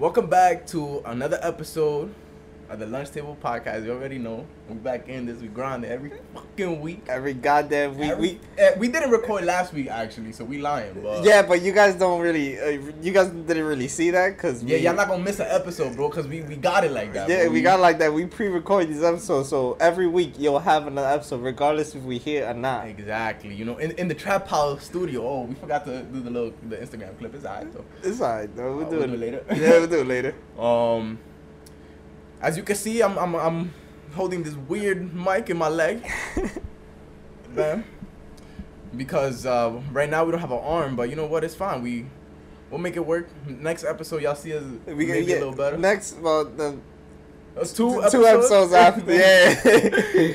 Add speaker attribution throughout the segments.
Speaker 1: Welcome back to another episode of the Lunch Table Podcast. You already know we back in this. We grind every fucking week.
Speaker 2: Every goddamn week.
Speaker 1: Every-
Speaker 2: we,
Speaker 1: eh, we didn't record last week actually, so we lying. But
Speaker 2: yeah, but you guys don't really, uh, you guys didn't really see that because
Speaker 1: yeah, y'all not gonna miss an episode, bro, because we, we got it like that.
Speaker 2: Yeah,
Speaker 1: bro.
Speaker 2: we got like that. We pre-record these episodes, so every week you'll have another episode, regardless if we hear or not.
Speaker 1: exactly. You know, in, in the Trap House studio. Oh, we forgot to do the little the Instagram clip. It's alright though.
Speaker 2: It's alright though. We'll
Speaker 1: Uh,
Speaker 2: do
Speaker 1: we'll
Speaker 2: it
Speaker 1: do it later.
Speaker 2: yeah, we'll do it later.
Speaker 1: Um, as you can see, I'm I'm I'm holding this weird mic in my leg, man. Because uh, right now we don't have an arm, but you know what? It's fine. We we'll make it work. Next episode, y'all see us
Speaker 2: We
Speaker 1: maybe
Speaker 2: get,
Speaker 1: a little better.
Speaker 2: Next, well, the
Speaker 1: It's two
Speaker 2: two
Speaker 1: episodes,
Speaker 2: episodes after, yeah.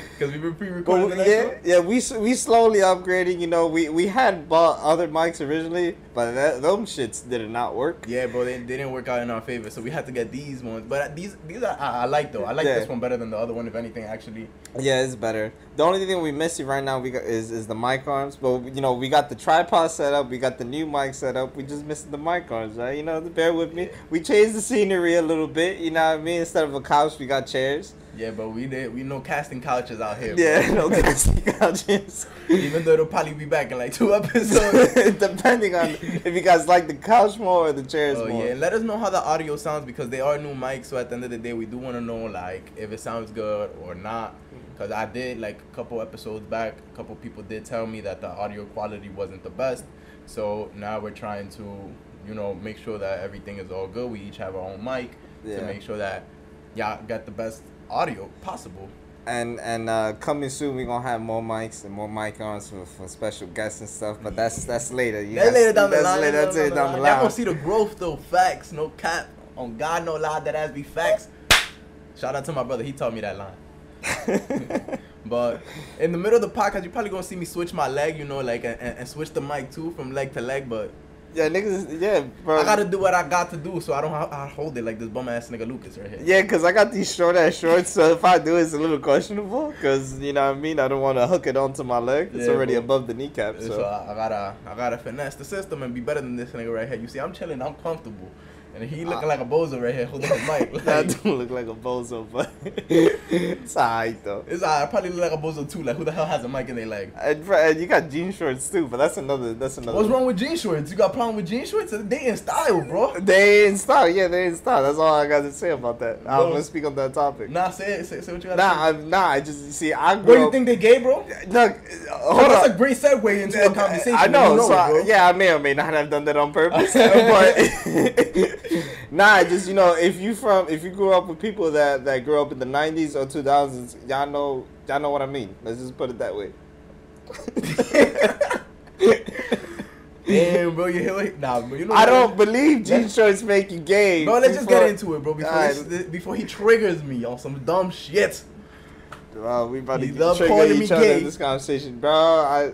Speaker 1: Because we've been pre-recording next
Speaker 2: yeah,
Speaker 1: one.
Speaker 2: yeah, we we slowly upgrading. You know, we we had bought other mics originally, but that, them shits did not work.
Speaker 1: Yeah, bro, they, they didn't work out in our favor, so we had to get these ones. But uh, these these are, I, I like though. I like
Speaker 2: Yeah.
Speaker 1: this one better than the other one, if anything. Actually,
Speaker 2: Yeah, it's better. The only thing we missing right now we got is, is the mic arms, but you know we got the tripod set up, we got the new mic set up. We just missing the mic arms, right? You know, bear with me. We changed the scenery a little bit. You know what I mean? Instead of a couch, we got chairs.
Speaker 1: Yeah, but we did we know casting couches out here. bro.
Speaker 2: Yeah, no casting couches.
Speaker 1: Even though it'll probably be back in like two episodes.
Speaker 2: Depending on if you guys like the couch more or the chairs
Speaker 1: Oh
Speaker 2: more.
Speaker 1: yeah, and let us know how the audio sounds because they are new mics. So at the end of the day, we do want to know like if it sounds good or not. Mm. Because I did like a couple episodes back, a couple people did tell me that the audio quality wasn't the best. So now we're trying to, you know, make sure that everything is all good. We each have our own mic
Speaker 2: Yeah.
Speaker 1: to make sure that y'all got the best audio possible.
Speaker 2: And and uh, coming soon, we're gonna have more mics and more mic arms for, for special guests and stuff. But that's that's later. You
Speaker 1: That's
Speaker 2: guys-
Speaker 1: later down the line.
Speaker 2: later-
Speaker 1: no,
Speaker 2: that's later down the line.
Speaker 1: Y'all gonna see the growth though. Facts, no cap. On God, no lie. That ass be facts. Shout out to my brother. He taught me that line. But in the middle of the podcast, you're probably gonna see me switch my leg, you know, like and, and switch the mic too from leg to leg. But
Speaker 2: yeah, niggas. Yeah, bro.
Speaker 1: I gotta do what I got to do, so I don't ha- I hold it like this bum ass nigga Lucas right here.
Speaker 2: Yeah, cause I got these short ass shorts, so if I do, it's a little questionable. Cause you know what I mean. I don't want to hook it onto my leg. It's
Speaker 1: Yeah,
Speaker 2: already
Speaker 1: bro.
Speaker 2: above the kneecap.
Speaker 1: So
Speaker 2: So
Speaker 1: I, I gotta I gotta finesse the system and be better than this nigga right here. You see, I'm chilling, I'm comfortable, and he looking
Speaker 2: Ah.
Speaker 1: like a bozo right here holding the mic.
Speaker 2: that
Speaker 1: Like,
Speaker 2: do look like a bozo, but it's alright though.
Speaker 1: it's alright. I probably look like a bozo too. Like who the hell has a mic in their leg?
Speaker 2: And, and you got jean shorts too, but that's another. That's another.
Speaker 1: What's wrong with jean shorts? You got a problem with jean shorts? They in style, bro.
Speaker 2: They in style, yeah, they in style. That's all I got to say about that. I'm gonna speak on that topic.
Speaker 1: Nah, say it. Say, say what you got.
Speaker 2: Nah,
Speaker 1: say.
Speaker 2: I'm, nah. I just see. I grew
Speaker 1: What do you think they gay, bro?
Speaker 2: Look,
Speaker 1: Oh,
Speaker 2: hold
Speaker 1: that's
Speaker 2: on.
Speaker 1: a great segue into a conversation.
Speaker 2: I know,
Speaker 1: You
Speaker 2: so I-
Speaker 1: bro.
Speaker 2: yeah, I may or may not have done that on purpose, but nah, just you know, if you from if you grew up with people that that grew up in the '90s or 2000s, y'all know y'all know what I mean. Let's just put it that way.
Speaker 1: Damn, bro, you hear Nah, bro, you know.
Speaker 2: I don't believe jean shorts make you gay.
Speaker 1: Bro, let's just get into it, bro. Before this, before he triggers me on some dumb shit.
Speaker 2: Bro, we about to
Speaker 1: He
Speaker 2: get
Speaker 1: love
Speaker 2: trigger each other
Speaker 1: gay.
Speaker 2: in this conversation, bro. I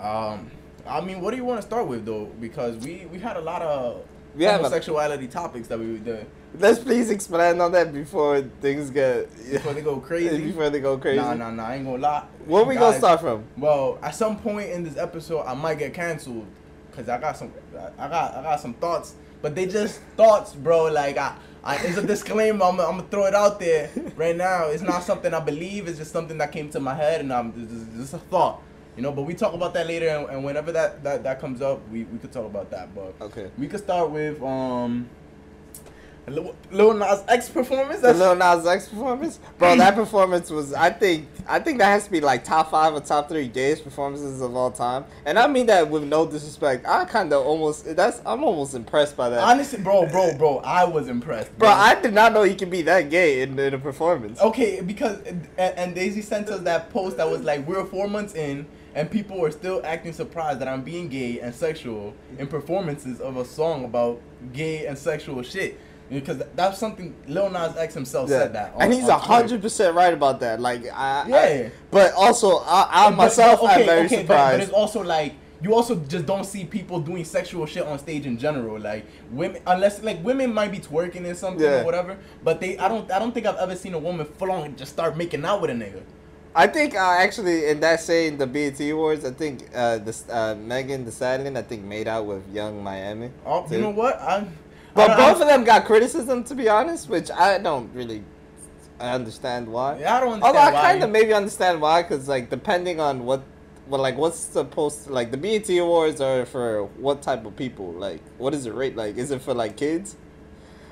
Speaker 1: Um, I mean, what do you want to start with though? Because we we had a lot of
Speaker 2: We have a-
Speaker 1: topics that we the,
Speaker 2: let's please expand on that before things get
Speaker 1: before they go crazy.
Speaker 2: before they go crazy.
Speaker 1: Nah, nah, nah. I ain't gonna lie.
Speaker 2: Where we gonna start from?
Speaker 1: Well, at some point in this episode, I might get canceled because I got some, I got, I got some thoughts, but they just thoughts, bro. Like I, I it's a disclaimer. I'm, I'm gonna throw it out there right now. It's not something I believe. It's just something that came to my head, and I'm just, just a thought, you know. But we talk about that later, and, and whenever that, that that comes up, we we could talk about that. But
Speaker 2: Okay.
Speaker 1: we could start with um. Lil Lil Nas X performance.
Speaker 2: The
Speaker 1: That's
Speaker 2: Lil Nas X performance, bro. That performance was, I think, I think that has to be like top five or top three gayest performances of all time. And I mean that with no disrespect. I kind of almost, that's, I'm almost impressed by that.
Speaker 1: honestly, bro, bro, bro. I was impressed,
Speaker 2: bro, I did not know he could be that gay in, in a performance.
Speaker 1: Okay, because and, and Daisy sent us that post that was like, we're four months in, and people are still acting surprised that I'm being gay and sexual in performances of a song about gay and sexual shit. Because that's something Lil Nas X himself
Speaker 2: Yeah.
Speaker 1: said that. on-
Speaker 2: and he's a hundred percent right about that. Like, I, I-
Speaker 1: Yeah.
Speaker 2: but also, I, I myself,
Speaker 1: but-
Speaker 2: I'm very
Speaker 1: but, but it's also like you also just don't see people doing sexual shit on stage in general. Like women, unless like women might be twerking or something
Speaker 2: Yeah.
Speaker 1: or whatever, but they I don't I don't think I've ever seen a woman full on just start making out with a nigga.
Speaker 2: I think uh, actually in that saying the BET Awards, I think uh, this uh, Megan Thee Stallion, I think made out with Yung Miami.
Speaker 1: Oh, you know what? I'm,
Speaker 2: But both
Speaker 1: I-
Speaker 2: of them got criticism, to be honest, which I don't really understand why.
Speaker 1: Yeah, I don't understand
Speaker 2: Although I kind of maybe understand why, because like depending on what, well, like what's supposed to like the BET Awards are for what type of people? Like, what is it rate? Like, is it for like kids?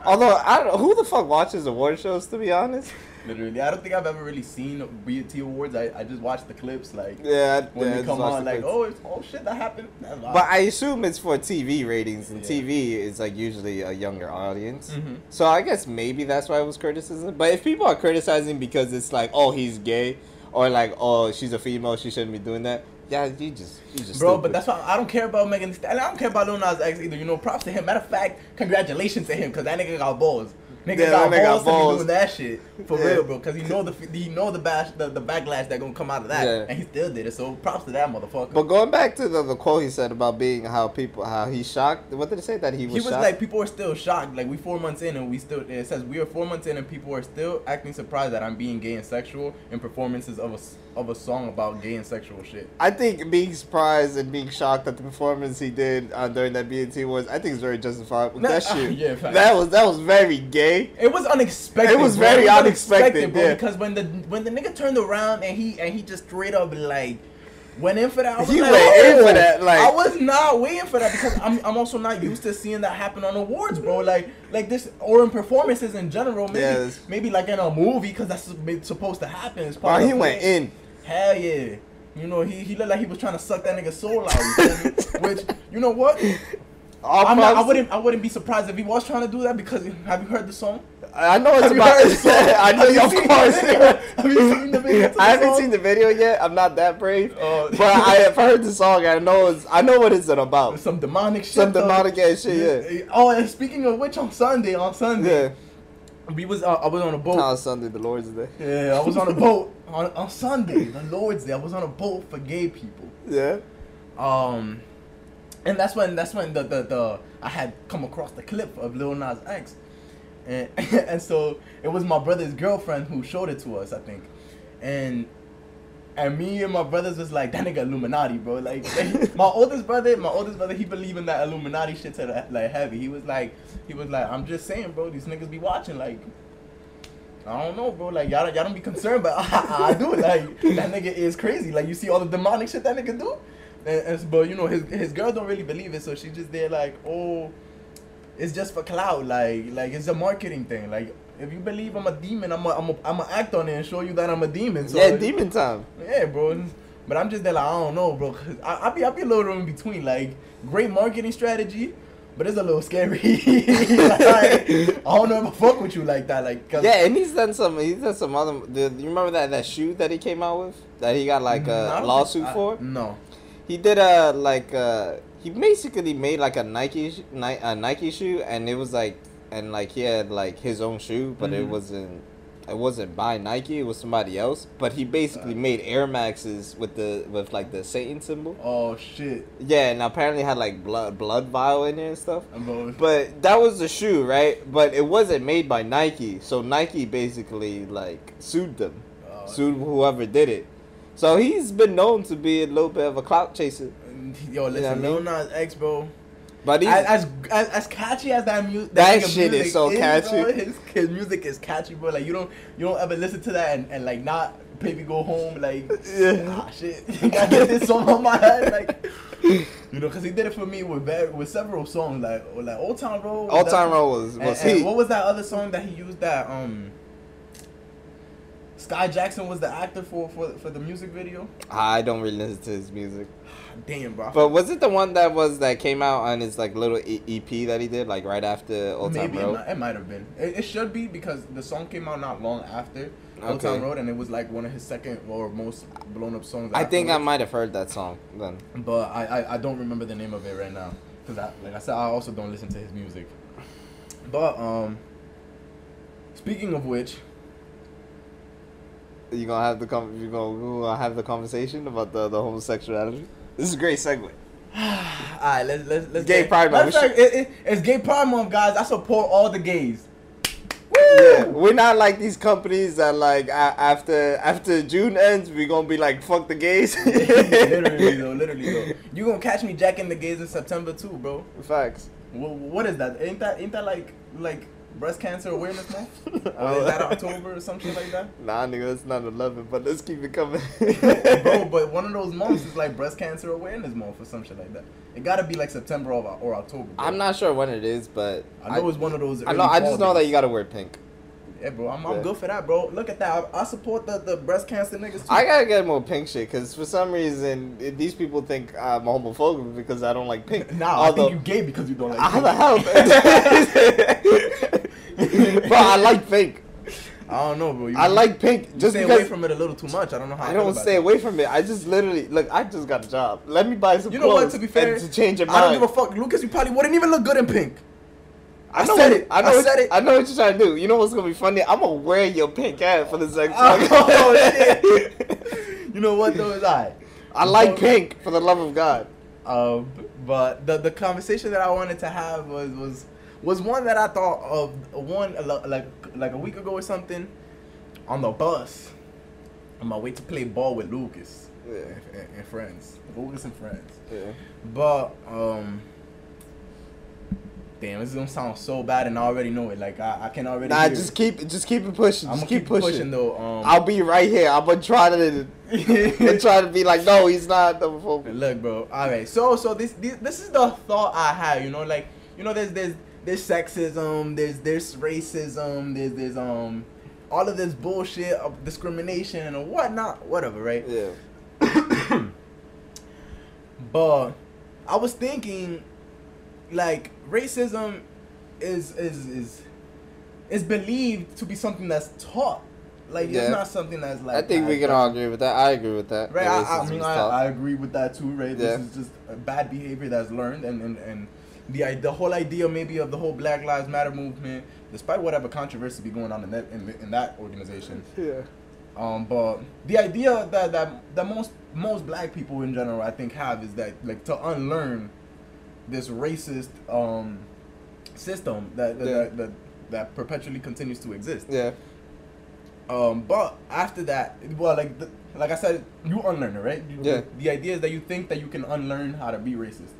Speaker 2: Although I don't know who the fuck watches award shows, to be honest.
Speaker 1: Literally, I don't think I've ever really seen BET Awards. I, I just watched the clips like
Speaker 2: Yeah,
Speaker 1: when
Speaker 2: yeah,
Speaker 1: they come on,
Speaker 2: the
Speaker 1: like
Speaker 2: clips.
Speaker 1: oh it's, oh shit that happened. That's.
Speaker 2: But I assume it's for TV ratings, and
Speaker 1: Yeah.
Speaker 2: TV is like usually a younger audience.
Speaker 1: Mhm.
Speaker 2: So I guess maybe that's why it was criticism. But if people are criticizing because it's like, oh, he's gay, or like, oh, she's a female, she shouldn't be doing that. Yeah, you just, you just.
Speaker 1: Bro,
Speaker 2: stupid.
Speaker 1: but that's why I don't care about Megan Thee Stallion. I don't care about Lil Nas X either. You know, props to him. Matter of fact, congratulations to him because that nigga got balls. Nigga
Speaker 2: Yeah,
Speaker 1: got
Speaker 2: that nigga got
Speaker 1: balls to
Speaker 2: balls.
Speaker 1: be doing that shit for
Speaker 2: Yeah.
Speaker 1: real, bro. Because he know the he know the bash the, the backlash that gonna come out of that,
Speaker 2: Yeah.
Speaker 1: and he still did it. So props to that motherfucker.
Speaker 2: But going back to the, the quote he said about being how people how he's shocked. What did it say that he was?
Speaker 1: he was
Speaker 2: shocked?
Speaker 1: like, people are still shocked. Like we four months in, and we still. It says we are four months in, and people are still acting surprised that I'm being gay and sexual in performances of a of a song about gay and sexual shit.
Speaker 2: I think being surprised and being shocked at the performance he did uh, during that BET was, I think, is very justified.
Speaker 1: Nah,
Speaker 2: that shit,
Speaker 1: yeah,
Speaker 2: that was that was very gay.
Speaker 1: It was unexpected.
Speaker 2: It was
Speaker 1: bro.
Speaker 2: very unexpected,
Speaker 1: bro.
Speaker 2: yeah.
Speaker 1: Because when the when the nigga turned around and he and he just straight up like went in for that. I was
Speaker 2: He
Speaker 1: like,
Speaker 2: went in for
Speaker 1: "Oh."
Speaker 2: that, like-
Speaker 1: I was not waiting for that because I'm I'm also not used to seeing that happen on awards, bro. Like like this or in performances in general. Maybe
Speaker 2: Yes.
Speaker 1: maybe like in a movie because that's supposed to happen. It's of
Speaker 2: he went in.
Speaker 1: Hell yeah. You know, he, he looked like he was trying to suck that nigga's soul out. you? Which, you know what? Not, I wouldn't I wouldn't be surprised if he was trying to do that because have you heard the song?
Speaker 2: I know it's
Speaker 1: Have you
Speaker 2: about.
Speaker 1: heard the song?
Speaker 2: I know,
Speaker 1: you
Speaker 2: of course.
Speaker 1: Have you seen the video
Speaker 2: I haven't
Speaker 1: song?
Speaker 2: seen the video yet. I'm not that brave.
Speaker 1: Oh.
Speaker 2: but I have heard the song. I know it's. I know what it's about.
Speaker 1: Some demonic shit.
Speaker 2: Some demonic ass shit,
Speaker 1: Yeah. Oh, and speaking of which, on Sunday, on Sunday,
Speaker 2: Yeah.
Speaker 1: We was uh, I was on a boat.
Speaker 2: On Sunday, the Lord's Day.
Speaker 1: Yeah, I was on a boat on, on Sunday, the Lord's Day. I was on a boat for gay people.
Speaker 2: Yeah.
Speaker 1: Um, and that's when that's when the the, the I had come across the clip of Lil Nas X, and and so it was my brother's girlfriend who showed it to us, I think, and. And me and my brothers was like, that nigga Illuminati, bro. Like, my oldest brother, my oldest brother, he believe in that Illuminati shit to the, like heavy. He was like, he was like, I'm just saying, bro. These niggas be watching, like, I don't know, bro. Like, y'all, y'all don't be concerned, but I, I do. Like, that nigga is crazy. Like, you see all the demonic shit that nigga do, and, and but you know his his girl don't really believe it, so she just there like, oh, it's just for clout. Like, like it's a marketing thing. Like, if you believe I'm a demon, I'm a, I'm a, I'm a act on it and show you that I'm a demon. So
Speaker 2: yeah, demon time.
Speaker 1: yeah, bro. But I'm just there like I don't know, bro. Cause I, I be I be a little in between. Like great marketing strategy, but it's a little scary. like, I don't know if I fuck with you like that. Like
Speaker 2: Yeah, and he's done some. He's done some other. The, you remember that that shoe that he came out with that he got like a lawsuit
Speaker 1: think- I-
Speaker 2: for?
Speaker 1: No.
Speaker 2: He did a like uh he basically made like a Nike a Nike shoe and it was like and like he had like his own shoe but it
Speaker 1: Mhm.
Speaker 2: wasn't it wasn't by Nike it was somebody else but he basically made Air Maxes with the with like the Satan symbol.
Speaker 1: Oh shit.
Speaker 2: Yeah, and apparently had like blood blood vial in it and stuff. But that was the shoe, right? But it wasn't made by Nike, so Nike basically like sued them,
Speaker 1: Uh,
Speaker 2: sued whoever did it. So he's been known to be a little bit of a clout chaser.
Speaker 1: Yo, listen,
Speaker 2: what I mean?
Speaker 1: Lil Nas X, bro.
Speaker 2: But
Speaker 1: As, as as catchy as that, mu-
Speaker 2: That
Speaker 1: nigga
Speaker 2: shit is
Speaker 1: music
Speaker 2: so catchy.
Speaker 1: bro, his, his music is catchy, bro. Like you don't you don't ever listen to that and, and like not baby go home like
Speaker 2: Yeah.
Speaker 1: ah shit. I get this song on my head like you know because he did it for me with very, with several songs like or like Old Town Road.
Speaker 2: Old Town
Speaker 1: that-
Speaker 2: Road was was
Speaker 1: and
Speaker 2: he.
Speaker 1: what was that other song that he used that um. Skai Jackson was the actor for, for for the music video.
Speaker 2: I don't really listen to his music.
Speaker 1: Damn, bro.
Speaker 2: But was it the one that was that came out on his like little EP that he did like right after Old Town
Speaker 1: Maybe it
Speaker 2: Road?
Speaker 1: might, it might have been. It, it should be because the song came out not long after Old
Speaker 2: Okay.
Speaker 1: Town Road, and it was like one of his second or most blown up songs.
Speaker 2: I think I might have heard that song then.
Speaker 1: but I, I I don't remember the name of it right now because I like I said I also don't listen to his music. But um, speaking of which,
Speaker 2: You gonna have the com- you gonna, you gonna have the conversation about the, the homosexuality? This is a great segue.
Speaker 1: alright, let's let's let's
Speaker 2: Gay
Speaker 1: get-
Speaker 2: Pride Month.
Speaker 1: Matter of fact, it, it, it's Gay Pride Month, guys. I support all the gays.
Speaker 2: Yeah, we're not like these companies that like after after June ends, we're gonna be like fuck the gays.
Speaker 1: literally though, literally though. You gonna catch me jacking the gays in September too, bro.
Speaker 2: Facts.
Speaker 1: What, what is that? Ain't that ain't that like like breast cancer awareness month?
Speaker 2: Oh.
Speaker 1: or is that October or something like that?
Speaker 2: Nah, nigga, it's not 11, but let's keep it coming.
Speaker 1: Bro, but one of those months is like breast cancer awareness month or some shit like that. It gotta be like September or, or October. Bro.
Speaker 2: I'm not sure when it is, but
Speaker 1: I know it's one of those.
Speaker 2: I know. I just
Speaker 1: fall
Speaker 2: know that you gotta wear pink.
Speaker 1: Yeah, bro, I'm, I'm
Speaker 2: Yeah.
Speaker 1: good for that, bro. Look at that. I, I support the, the breast cancer niggas too.
Speaker 2: I gotta get more pink shit because for some reason it- these people think I'm homophobic because I don't like pink.
Speaker 1: Nah, I
Speaker 2: Although,
Speaker 1: think you gay because you don't like.
Speaker 2: how
Speaker 1: pink.
Speaker 2: the hell? but I like pink.
Speaker 1: I don't know, bro. You,
Speaker 2: I like pink just
Speaker 1: stay away from it a little too much. I don't know how.
Speaker 2: I
Speaker 1: feel
Speaker 2: don't stay away from it. I just literally look. I just got a job. Let me buy some
Speaker 1: You know what?
Speaker 2: clothes
Speaker 1: To be fair,
Speaker 2: to change your
Speaker 1: I don't give a fuck, Lucas. You probably wouldn't even look good in pink. I,
Speaker 2: know
Speaker 1: said it.
Speaker 2: I know.
Speaker 1: I
Speaker 2: what,
Speaker 1: it.
Speaker 2: I know what you're trying to do. You know what's gonna be funny? I'm gonna wear your pink hat for the next
Speaker 1: Oh, shit. You know what though is I.
Speaker 2: I like pink for the love of God.
Speaker 1: Um, but the the conversation that I wanted to have was was was one that I thought of one like like a week ago or something on the bus on my way to play ball with Lucas
Speaker 2: Yeah.
Speaker 1: and, and friends, Lucas and friends.
Speaker 2: Yeah.
Speaker 1: But um, damn, this is gonna sound so bad, and I already know it. Like I, I can already.
Speaker 2: Nah, just
Speaker 1: it.
Speaker 2: keep just keep it pushing.
Speaker 1: I'm
Speaker 2: Just
Speaker 1: gonna
Speaker 2: keep, pushing.
Speaker 1: though. Um,
Speaker 2: I'll be right here. I'm gonna try to and try to be like, no, he's not homophobic.
Speaker 1: Look, bro. All right. So, so this, this, this is the thought I had. You know, like, you know, there's, there's, there's sexism. There's, there's racism. There's, there's, um, all of this bullshit of discrimination and whatnot, whatever, right?
Speaker 2: Yeah.
Speaker 1: But I was thinking, like, racism is, is, is, is believed to be something that's taught. Like,
Speaker 2: Yeah.
Speaker 1: it's not something that's like.
Speaker 2: I think we can all agree with that. I agree with that.
Speaker 1: Right, I, I mean, I. I agree with that too, right?
Speaker 2: Yeah.
Speaker 1: This is just a bad behavior that's learned, and, and, and the the whole idea maybe of the whole Black Lives Matter movement, despite whatever controversy be going on in that in, in that organization,
Speaker 2: yeah.
Speaker 1: um, but the idea that that that most most Black people in general, I think, have is that like to unlearn this racist um system that that,
Speaker 2: Yeah.
Speaker 1: that, that that perpetually continues to exist.
Speaker 2: Yeah.
Speaker 1: Um, but after that, well, like the, like I said, you unlearn it, right? You-
Speaker 2: Yeah.
Speaker 1: The, idea is that you think that you can unlearn how to be racist,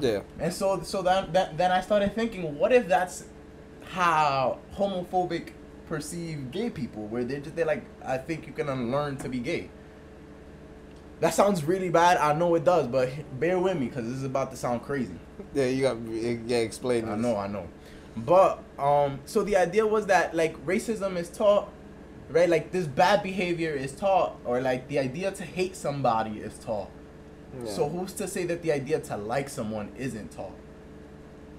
Speaker 2: Yeah.
Speaker 1: and so so that, that then I started thinking, what if that's how homophobic perceive gay people, where they're just they're like, I think you can unlearn to be gay. That sounds really bad. I know it does, but bear with me because this is about to sound crazy.
Speaker 2: Yeah. You got. Yeah. Explain.
Speaker 1: I
Speaker 2: this.
Speaker 1: know, I know. But um, so the idea was that like racism is taught, right? Like this bad behavior is taught, or like the idea to hate somebody is taught.
Speaker 2: Yeah.
Speaker 1: So who's to say that the idea to like someone isn't taught?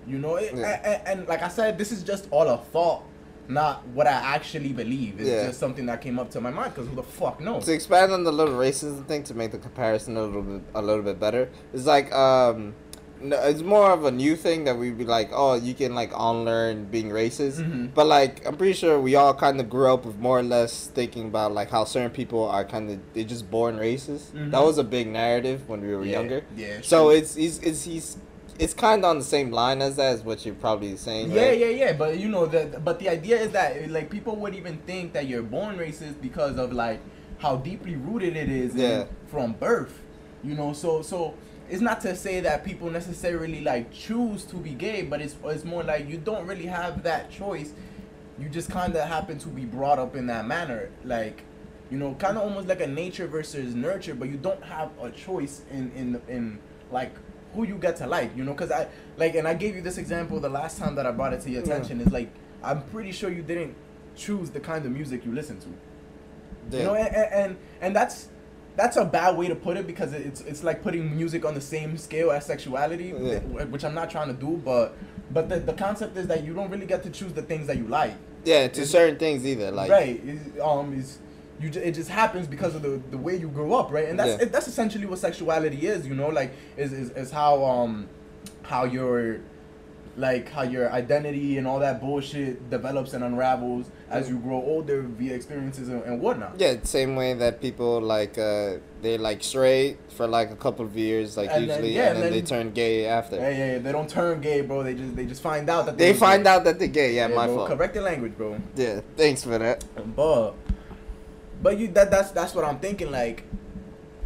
Speaker 1: You know, it,
Speaker 2: Yeah.
Speaker 1: and, and like I said, this is just all a thought, not what I actually believe. It's
Speaker 2: Yeah.
Speaker 1: just something that came up to my mind because who the fuck knows?
Speaker 2: to expand on the little racism thing to make the comparison a little bit a little bit better it's like um no, it's more of a new thing that we'd be like oh you can like unlearn being racist
Speaker 1: Mhm.
Speaker 2: but like i'm pretty sure we all kind of grew up with more or less thinking about like how certain people are kind of they're just born racist
Speaker 1: Mhm.
Speaker 2: that was a big narrative when we were
Speaker 1: Yeah,
Speaker 2: younger
Speaker 1: yeah,
Speaker 2: so
Speaker 1: true.
Speaker 2: it's he's it's he's it's kind of on the same line as that is what you're probably saying
Speaker 1: Yeah,
Speaker 2: right?
Speaker 1: yeah, yeah. But you know, that. but the idea is that like people would even think that you're born racist because of like how deeply rooted it is
Speaker 2: Yeah.
Speaker 1: from birth. You know, so so it's not to say that people necessarily like choose to be gay, but it's it's more like you don't really have that choice. You just kind of happen to be brought up in that manner, like you know, kind of almost like a nature versus nurture, but you don't have a choice in in in like who you get to like, you know, because I like, and I gave you this example the last time that I brought it to your
Speaker 2: Yeah.
Speaker 1: attention. Is like I'm pretty sure you didn't choose the kind of music you listen to,
Speaker 2: Yeah.
Speaker 1: you know, and, and and that's that's a bad way to put it because it's it's like putting music on the same scale as sexuality,
Speaker 2: Yeah.
Speaker 1: wh- which I'm not trying to do, but but the the concept is that you don't really get to choose the things that you like.
Speaker 2: yeah to certain things either like
Speaker 1: right is um is you it just happens because of the the way you grew up right and that's
Speaker 2: Yeah.
Speaker 1: it, that's essentially what sexuality is you know like is, is is how um how your like how your identity and all that bullshit develops and unravels as you grow older via experiences and, and whatnot
Speaker 2: Yeah, same way that people like uh they like straight for like a couple of years, like
Speaker 1: And then-
Speaker 2: usually,
Speaker 1: yeah,
Speaker 2: and then,
Speaker 1: and
Speaker 2: they turn gay after.
Speaker 1: yeah, yeah, yeah, they don't turn gay bro they just they just find out that
Speaker 2: They
Speaker 1: were
Speaker 2: find
Speaker 1: gay.
Speaker 2: out that they're gay. Yeah, my
Speaker 1: bro,
Speaker 2: fault.
Speaker 1: correct the language bro
Speaker 2: Yeah, thanks for that.
Speaker 1: But but you that that's that's what I'm thinking like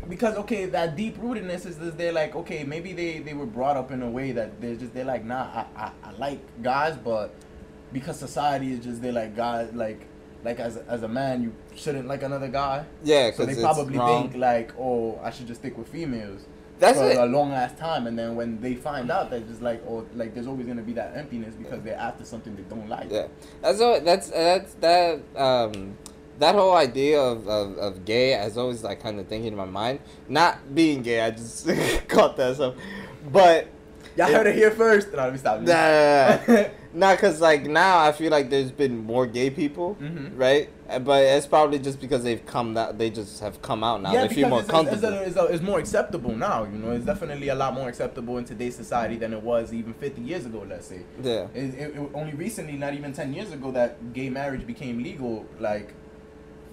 Speaker 1: because okay, that deep rootedness is that they're like okay, maybe they they were brought up in a way that they're just they're like nah, I I, I like guys, but because society is just they're like guys like like as as a man you shouldn't like another guy.
Speaker 2: Yeah,
Speaker 1: So
Speaker 2: because
Speaker 1: they probably think like oh I should just stick with females.
Speaker 2: That's
Speaker 1: for
Speaker 2: it.
Speaker 1: a long ass time, and then when they find out that just like oh like there's always gonna be that emptiness because they're after something they don't like.
Speaker 2: Yeah, that's all. That's that's that. Um, that whole idea of, of, of gay has always like kind of thinking in my mind. Not being gay, I just caught that stuff. But
Speaker 1: Y'all heard it here first. No, let me stop.
Speaker 2: nah, nah, nah, nah. Nah, cause like now I feel like there's been more gay people,
Speaker 1: Mhm.
Speaker 2: right? But it's probably just because they've come out. They just have come out now.
Speaker 1: yeah,
Speaker 2: they feel more
Speaker 1: because it's, it's,
Speaker 2: comfortable.
Speaker 1: it's, it's, it's more acceptable now. You know, it's definitely a lot more acceptable in today's society than it was even 50 years ago. Let's say.
Speaker 2: yeah.
Speaker 1: It, it, it- only recently, not even 10 years ago, that gay marriage became legal, like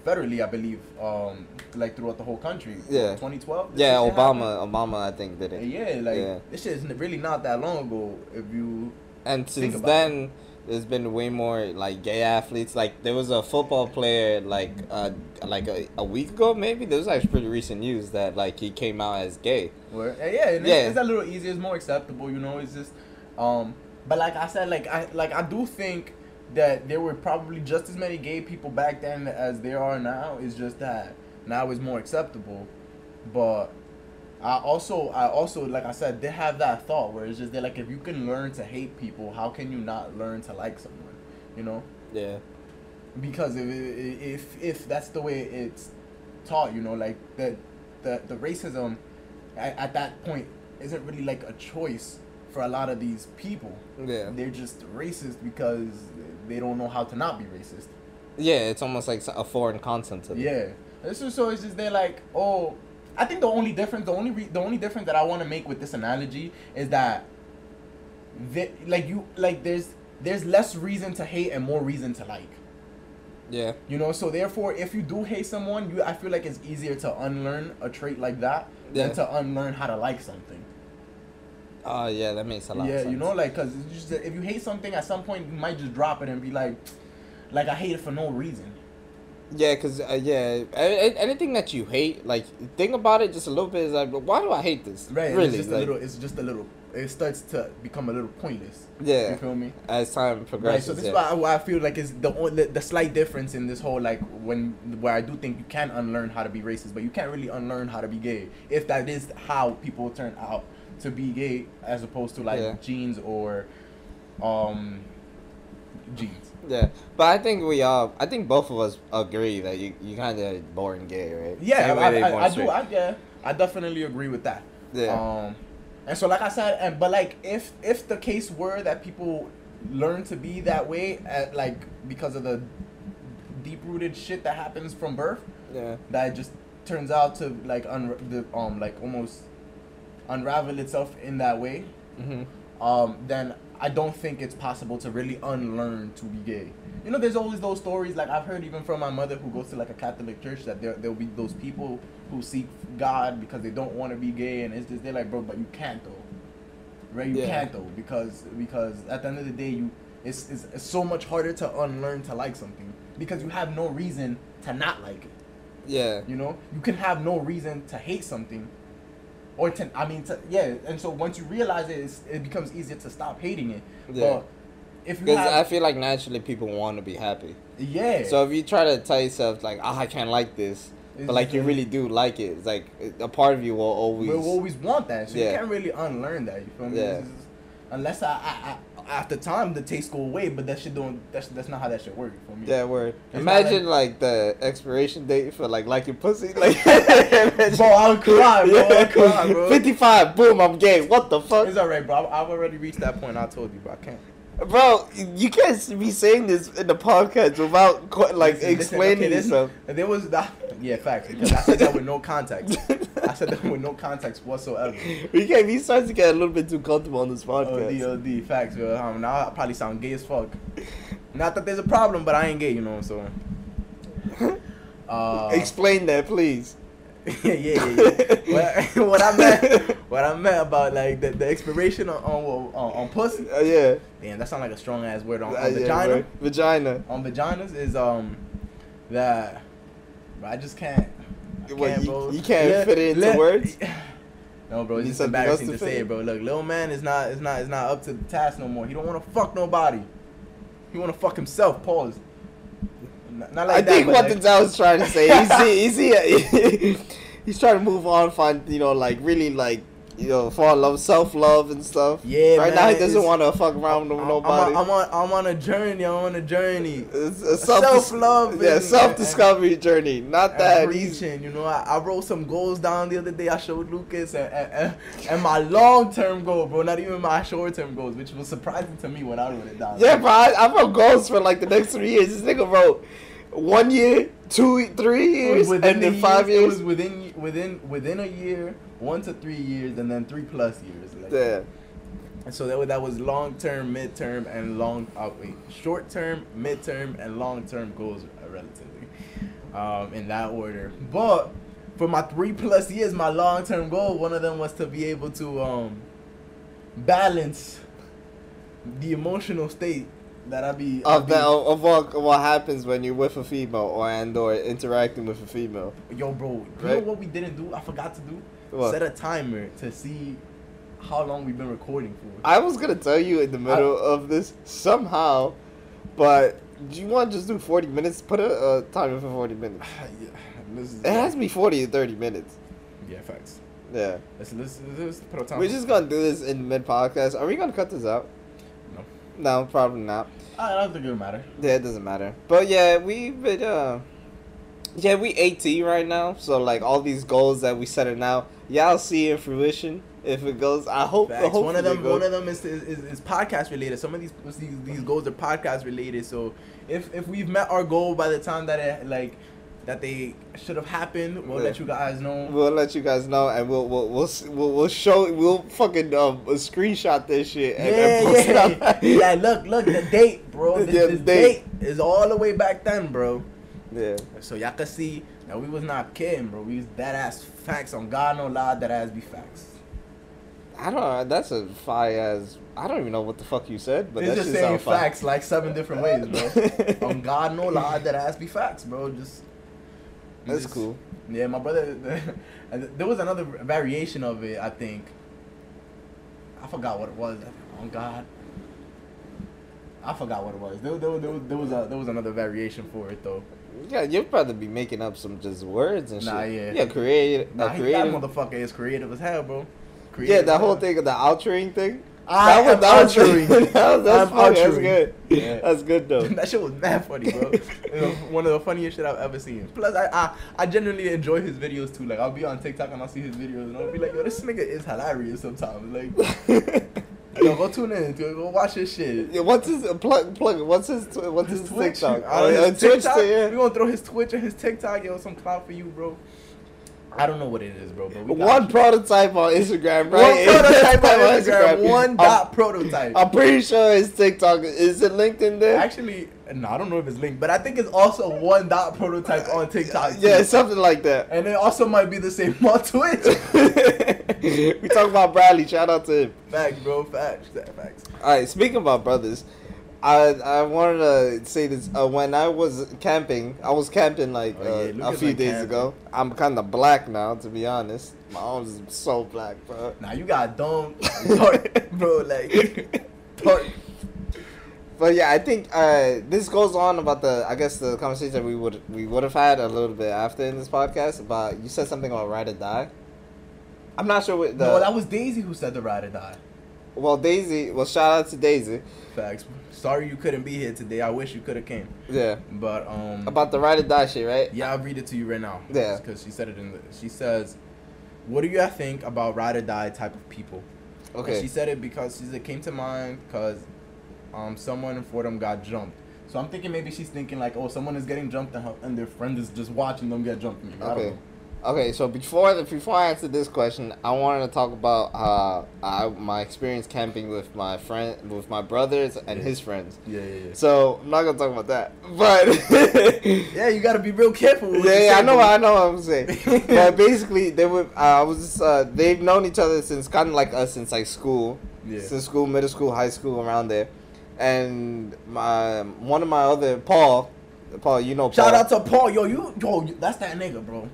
Speaker 1: federally, I believe, um, like throughout the whole country.
Speaker 2: Yeah.
Speaker 1: 2012.
Speaker 2: Yeah, Obama. Obama, I think did it.
Speaker 1: Yeah, like
Speaker 2: Yeah.
Speaker 1: this shit is really not that long ago. If you
Speaker 2: And since then, there's been way more like gay athletes. Like there was a football player like uh like a, a week ago maybe. There was actually pretty recent news that like he came out as gay.
Speaker 1: Where, yeah, yeah, and
Speaker 2: Yeah.
Speaker 1: It's, it's a little easier. It's more acceptable, you know. It's just, um, but like I said, like I like I do think that there were probably just as many gay people back then as there are now. It's just that now it's more acceptable, but I also I also like I said they have that thought where it's just they're like if you can learn to hate people, how can you not learn to like someone, you know?
Speaker 2: Yeah.
Speaker 1: because if if if that's the way it's taught, you know, like the the the racism at, at that point isn't really like a choice for a lot of these people.
Speaker 2: Yeah.
Speaker 1: They're just racist because they don't know how to not be racist.
Speaker 2: Yeah, it's almost like a foreign concept to them.
Speaker 1: Yeah. This is so it's just they're like, oh, I think the only difference, the only re- the only difference that I want to make with this analogy is that, the, like you like there's there's less reason to hate and more reason to like.
Speaker 2: Yeah.
Speaker 1: You know, so therefore, if you do hate someone, you I feel like it's easier to unlearn a trait like that
Speaker 2: Yeah.
Speaker 1: than to unlearn how to like something.
Speaker 2: Oh yeah, that makes a lot.
Speaker 1: yeah,
Speaker 2: of sense.
Speaker 1: you know, like because if you hate something, at some point you might just drop it and be like, like I hate it for no reason.
Speaker 2: Yeah, cause uh, yeah, anything that you hate, like think about it just a little bit. Is like, why do I hate this?
Speaker 1: Right?
Speaker 2: Really?
Speaker 1: It's just
Speaker 2: like,
Speaker 1: a little. It's just a little. It starts to become a little pointless.
Speaker 2: Yeah.
Speaker 1: You feel me?
Speaker 2: As time
Speaker 1: Right.
Speaker 2: progresses.
Speaker 1: So this
Speaker 2: yeah.
Speaker 1: is why I, why I feel like it's the, only, the the slight difference in this whole like when where I do think you can unlearn how to be racist, but you can't really unlearn how to be gay if that is how people turn out to be gay as opposed to like
Speaker 2: Yeah.
Speaker 1: genes or um jeans.
Speaker 2: Yeah, but I think we all, I think both of us agree that you, you kind of born gay, right?
Speaker 1: Yeah, I, I, I, I do. I yeah, I definitely agree with that.
Speaker 2: Yeah.
Speaker 1: Um, and so like I said, and but like if if the case were that people learn to be that way at like because of the deep rooted shit that happens from birth,
Speaker 2: yeah.
Speaker 1: that just turns out to like un the um like almost unravel itself in that way.
Speaker 2: hmm
Speaker 1: Um, then I don't think it's possible to really unlearn to be gay. You know, there's always those stories like I've heard even from my mother who goes to like a Catholic church that there there'll be those people who seek God because they don't want to be gay and it's just they're like, bro, but you can't though, right? You
Speaker 2: Yeah.
Speaker 1: can't though because because at the end of the day you it's, it's it's so much harder to unlearn to like something because you have no reason to not like it.
Speaker 2: Yeah.
Speaker 1: You know, you can have no reason to hate something, or to I mean, to, yeah. And so once you realize it, it's, it becomes easier to stop hating it.
Speaker 2: Yeah.
Speaker 1: But if you
Speaker 2: Because I feel like naturally people want to be happy.
Speaker 1: yeah.
Speaker 2: So if you try to tell yourself like, ah, I can't like this,
Speaker 1: It's
Speaker 2: but like you really do like it, it's like a part of you will always.
Speaker 1: we'll always want that. So
Speaker 2: Yeah.
Speaker 1: you can't really unlearn that. You feel me?
Speaker 2: Yeah.
Speaker 1: Just- unless I, I, I after time the taste go away, but that shit don't. That's that's not how that shit work for me.
Speaker 2: Yeah, word.
Speaker 1: It's
Speaker 2: Imagine
Speaker 1: not
Speaker 2: like, the expiration date for like liking pussy. Like,
Speaker 1: Bro, I'll cry, bro. I'll cry, bro.
Speaker 2: Fifty-five. Boom. I'm gay. What the fuck?
Speaker 1: It's alright, bro. I've- I've already reached that point. I told you, but I can't.
Speaker 2: Bro, you can't be saying this in the podcast without like
Speaker 1: Listen, listen,
Speaker 2: explaining
Speaker 1: okay, this-
Speaker 2: yourself.
Speaker 1: There was that. Yeah, facts. Because I said that with no context. I said that with no context whatsoever.
Speaker 2: We can't. We start to get a little bit too comfortable on this podcast.
Speaker 1: OD. OD, facts, bro. Um, now I probably sound gay as fuck. Not that there's a problem, but I ain't gay, you know. So. Uh,
Speaker 2: Explain that, please.
Speaker 1: yeah, yeah, yeah. yeah. what, what I meant, what I meant about like the, the expiration on on, on on pussy.
Speaker 2: Uh, yeah.
Speaker 1: Damn, that sound like a strong ass word on,
Speaker 2: Uh,
Speaker 1: on
Speaker 2: yeah,
Speaker 1: vagina.
Speaker 2: bro. Vagina.
Speaker 1: on vaginas is um that I just can't
Speaker 2: What,
Speaker 1: Can't,
Speaker 2: you, you can't
Speaker 1: Let-
Speaker 2: fit it into
Speaker 1: let-
Speaker 2: words.
Speaker 1: No, bro, it's just embarrassing to
Speaker 2: to
Speaker 1: say it, bro. Look, Lil Man is not, is not, is not up to the task no more. He don't want to fuck nobody. He want to fuck himself. Pause. Not, like
Speaker 2: I
Speaker 1: that,
Speaker 2: think what
Speaker 1: like-
Speaker 2: Denzel's trying to say, he's, he's, he's trying to move on, find you know, like really like you know, fall in love, self love and stuff.
Speaker 1: Yeah,
Speaker 2: Right
Speaker 1: man,
Speaker 2: now, he doesn't want to fuck around with
Speaker 1: I'm,
Speaker 2: nobody.
Speaker 1: I'm, on, I'm on a journey. I'm on a journey.
Speaker 2: It's a
Speaker 1: self-love
Speaker 2: yeah, self discovery journey. Not that he's
Speaker 1: preaching, you know, I, I wrote some goals down the other day. I showed Lucas and, and, and, my long term goal, bro. Not even my short term goals, which was surprising to me when I wrote it down.
Speaker 2: Yeah, bro. I, I wrote goals for like the next three years. This nigga wrote one year, two, three years,
Speaker 1: within
Speaker 2: and then
Speaker 1: the
Speaker 2: five
Speaker 1: years,
Speaker 2: years.
Speaker 1: It was within within within a year, one to three years, and then three plus years. Like,
Speaker 2: Yeah.
Speaker 1: And so that was, that was long term, mid term, and long uh, wait, short term, mid term, and long term goals uh, relatively, um, in that order. But for my three plus years, my long term goal, one of them was to be able to um, balance the emotional state that I be
Speaker 2: Of that, of what, what happens when you're with a female or and or interacting with a female.
Speaker 1: Yo, bro, you know what we didn't do? I forgot to do.
Speaker 2: What?
Speaker 1: Set a timer to see how long we've been recording for.
Speaker 2: I was gonna tell you in the middle of this somehow, but do you want to just do 40 minutes? Put a, a timer for 40 minutes.
Speaker 1: yeah, this is,
Speaker 2: It has to be 40 to 30 minutes.
Speaker 1: Yeah, facts.
Speaker 2: Yeah.
Speaker 1: Listen, let's, let's put a timer.
Speaker 2: We're just gonna do this in mid podcast. Are we gonna cut this out?
Speaker 1: No.
Speaker 2: No, probably not.
Speaker 1: I don't think it'll matter.
Speaker 2: Yeah, it doesn't matter. But yeah, we but uh yeah, we 18 right now, so like all these goals that we set it now, y'all see in fruition if it goes. I hope.
Speaker 1: Facts. One of them, one of them is, is, is, podcast related. Some of these, these these goals are podcast related. So if if we've met our goal by the time that it like that they should have happened, we'll
Speaker 2: Yeah.
Speaker 1: let you guys know.
Speaker 2: We'll let you guys know, and we'll we'll we'll we'll, we'll show we'll fucking um screenshot this shit and, and
Speaker 1: yeah, yeah. look, look, the date, bro. This,
Speaker 2: Yeah,
Speaker 1: this
Speaker 2: the
Speaker 1: date.
Speaker 2: date.
Speaker 1: is all the way back then, bro.
Speaker 2: Yeah.
Speaker 1: So y'all can see that we was not kidding, bro. We was dead ass facts on God no lie, that ass be facts.
Speaker 2: I don't know. That's a fire as I don't even know what the fuck you said, but
Speaker 1: it's
Speaker 2: that
Speaker 1: just saying
Speaker 2: sound fire.
Speaker 1: facts like seven different ways, bro. on God no lie, that ass be facts, bro. Just
Speaker 2: That's
Speaker 1: just-
Speaker 2: cool.
Speaker 1: Yeah, my brother. there was another variation of it. I think. I forgot what it was. On God. I forgot what it was. There, there, there, was, there was a there was another variation for it though.
Speaker 2: Yeah, you'd probably be making up some just words and
Speaker 1: Nah,
Speaker 2: shit.
Speaker 1: yeah.
Speaker 2: Yeah, create
Speaker 1: Nah, he, that motherfucker is creative as hell, bro.
Speaker 2: Yeah,
Speaker 1: Creative
Speaker 2: that whole thing of the outering thing.
Speaker 1: I
Speaker 2: that was,
Speaker 1: outering.
Speaker 2: that was, that's
Speaker 1: I'm
Speaker 2: funny. That's good.
Speaker 1: Yeah.
Speaker 2: That's good though.
Speaker 1: that shit was mad funny, bro. One of the funniest shit I've ever seen. Plus, I, I I genuinely enjoy his videos too. Like, I'll be on TikTok and I'll see his videos and I'll be like, yo, this nigga is hilarious sometimes. Like, yo, go tune in, dude. go watch his shit.
Speaker 2: yeah, what's his uh, plug? Plug. What's his? What's his,
Speaker 1: Twitch.
Speaker 2: TikTok?
Speaker 1: I don't know, his
Speaker 2: Twitch.
Speaker 1: TikTok.
Speaker 2: yeah.
Speaker 1: We gonna throw his Twitch and his TikTok. Yo, some clout for you, bro. I don't know what it is, bro. But
Speaker 2: One
Speaker 1: you.
Speaker 2: prototype on Instagram,
Speaker 1: one prototype on
Speaker 2: On
Speaker 1: Instagram. One
Speaker 2: I'm-
Speaker 1: dot prototype.
Speaker 2: I'm pretty sure his TikTok is it linked in there.
Speaker 1: Actually, no, I don't know if it's linked, but I think it's also one dot prototype on TikTok.
Speaker 2: yeah, something like that.
Speaker 1: and it also might be the same on Twitch.
Speaker 2: we talk about Bradley. Shout out to him.
Speaker 1: Facts, bro. Facts. Facts.
Speaker 2: All right, speaking about brothers, I I wanted to say this. Uh, when I was camping, I was camping like
Speaker 1: Oh, yeah,
Speaker 2: uh, a few
Speaker 1: went
Speaker 2: days
Speaker 1: camping.
Speaker 2: ago. I'm kind of black now, to be honest. My arms is so black, bro.
Speaker 1: Now you got dumb, dark, bro. Like dark.
Speaker 2: But yeah, I think uh, this goes on about the I guess the conversation we would we would have had a little bit after in this podcast about you said something about ride or die. I'm not sure what the
Speaker 1: no, that was Daisy who said the ride or die.
Speaker 2: well Daisy. Well, shout out to Daisy.
Speaker 1: Facts. Sorry you couldn't be here today. I wish you could have came.
Speaker 2: Yeah,
Speaker 1: But um.
Speaker 2: about the ride or die shit, right?
Speaker 1: Yeah, I'll read it to you right now.
Speaker 2: Yeah.
Speaker 1: Because she said it in the. She says, "What do you think about ride or die type of people?" And
Speaker 2: Okay.
Speaker 1: she said it because she said it came to mind because um someone in Fordham got jumped. So I'm thinking maybe she's thinking like, oh, someone is getting jumped and, her, and their friend is just watching them get jumped. Maybe.
Speaker 2: Okay. Okay, so before the, before I answer this question, I wanted to talk about uh, I, my experience camping with my friend, with my brothers and
Speaker 1: Yeah.
Speaker 2: his friends.
Speaker 1: Yeah, yeah, yeah.
Speaker 2: So I'm not gonna talk about that, but
Speaker 1: Yeah, you gotta be real careful. With
Speaker 2: yeah, yeah, I know. I know what I'm saying. but basically, they were. Uh, I was. Just, uh, they've known each other since kind of like us since like school,
Speaker 1: Yeah.
Speaker 2: since school, middle school, high school, around there. And my one of my other Paul, Paul, you know, Paul.
Speaker 1: Shout out to Paul. Yo, you, yo, that's that nigga, bro.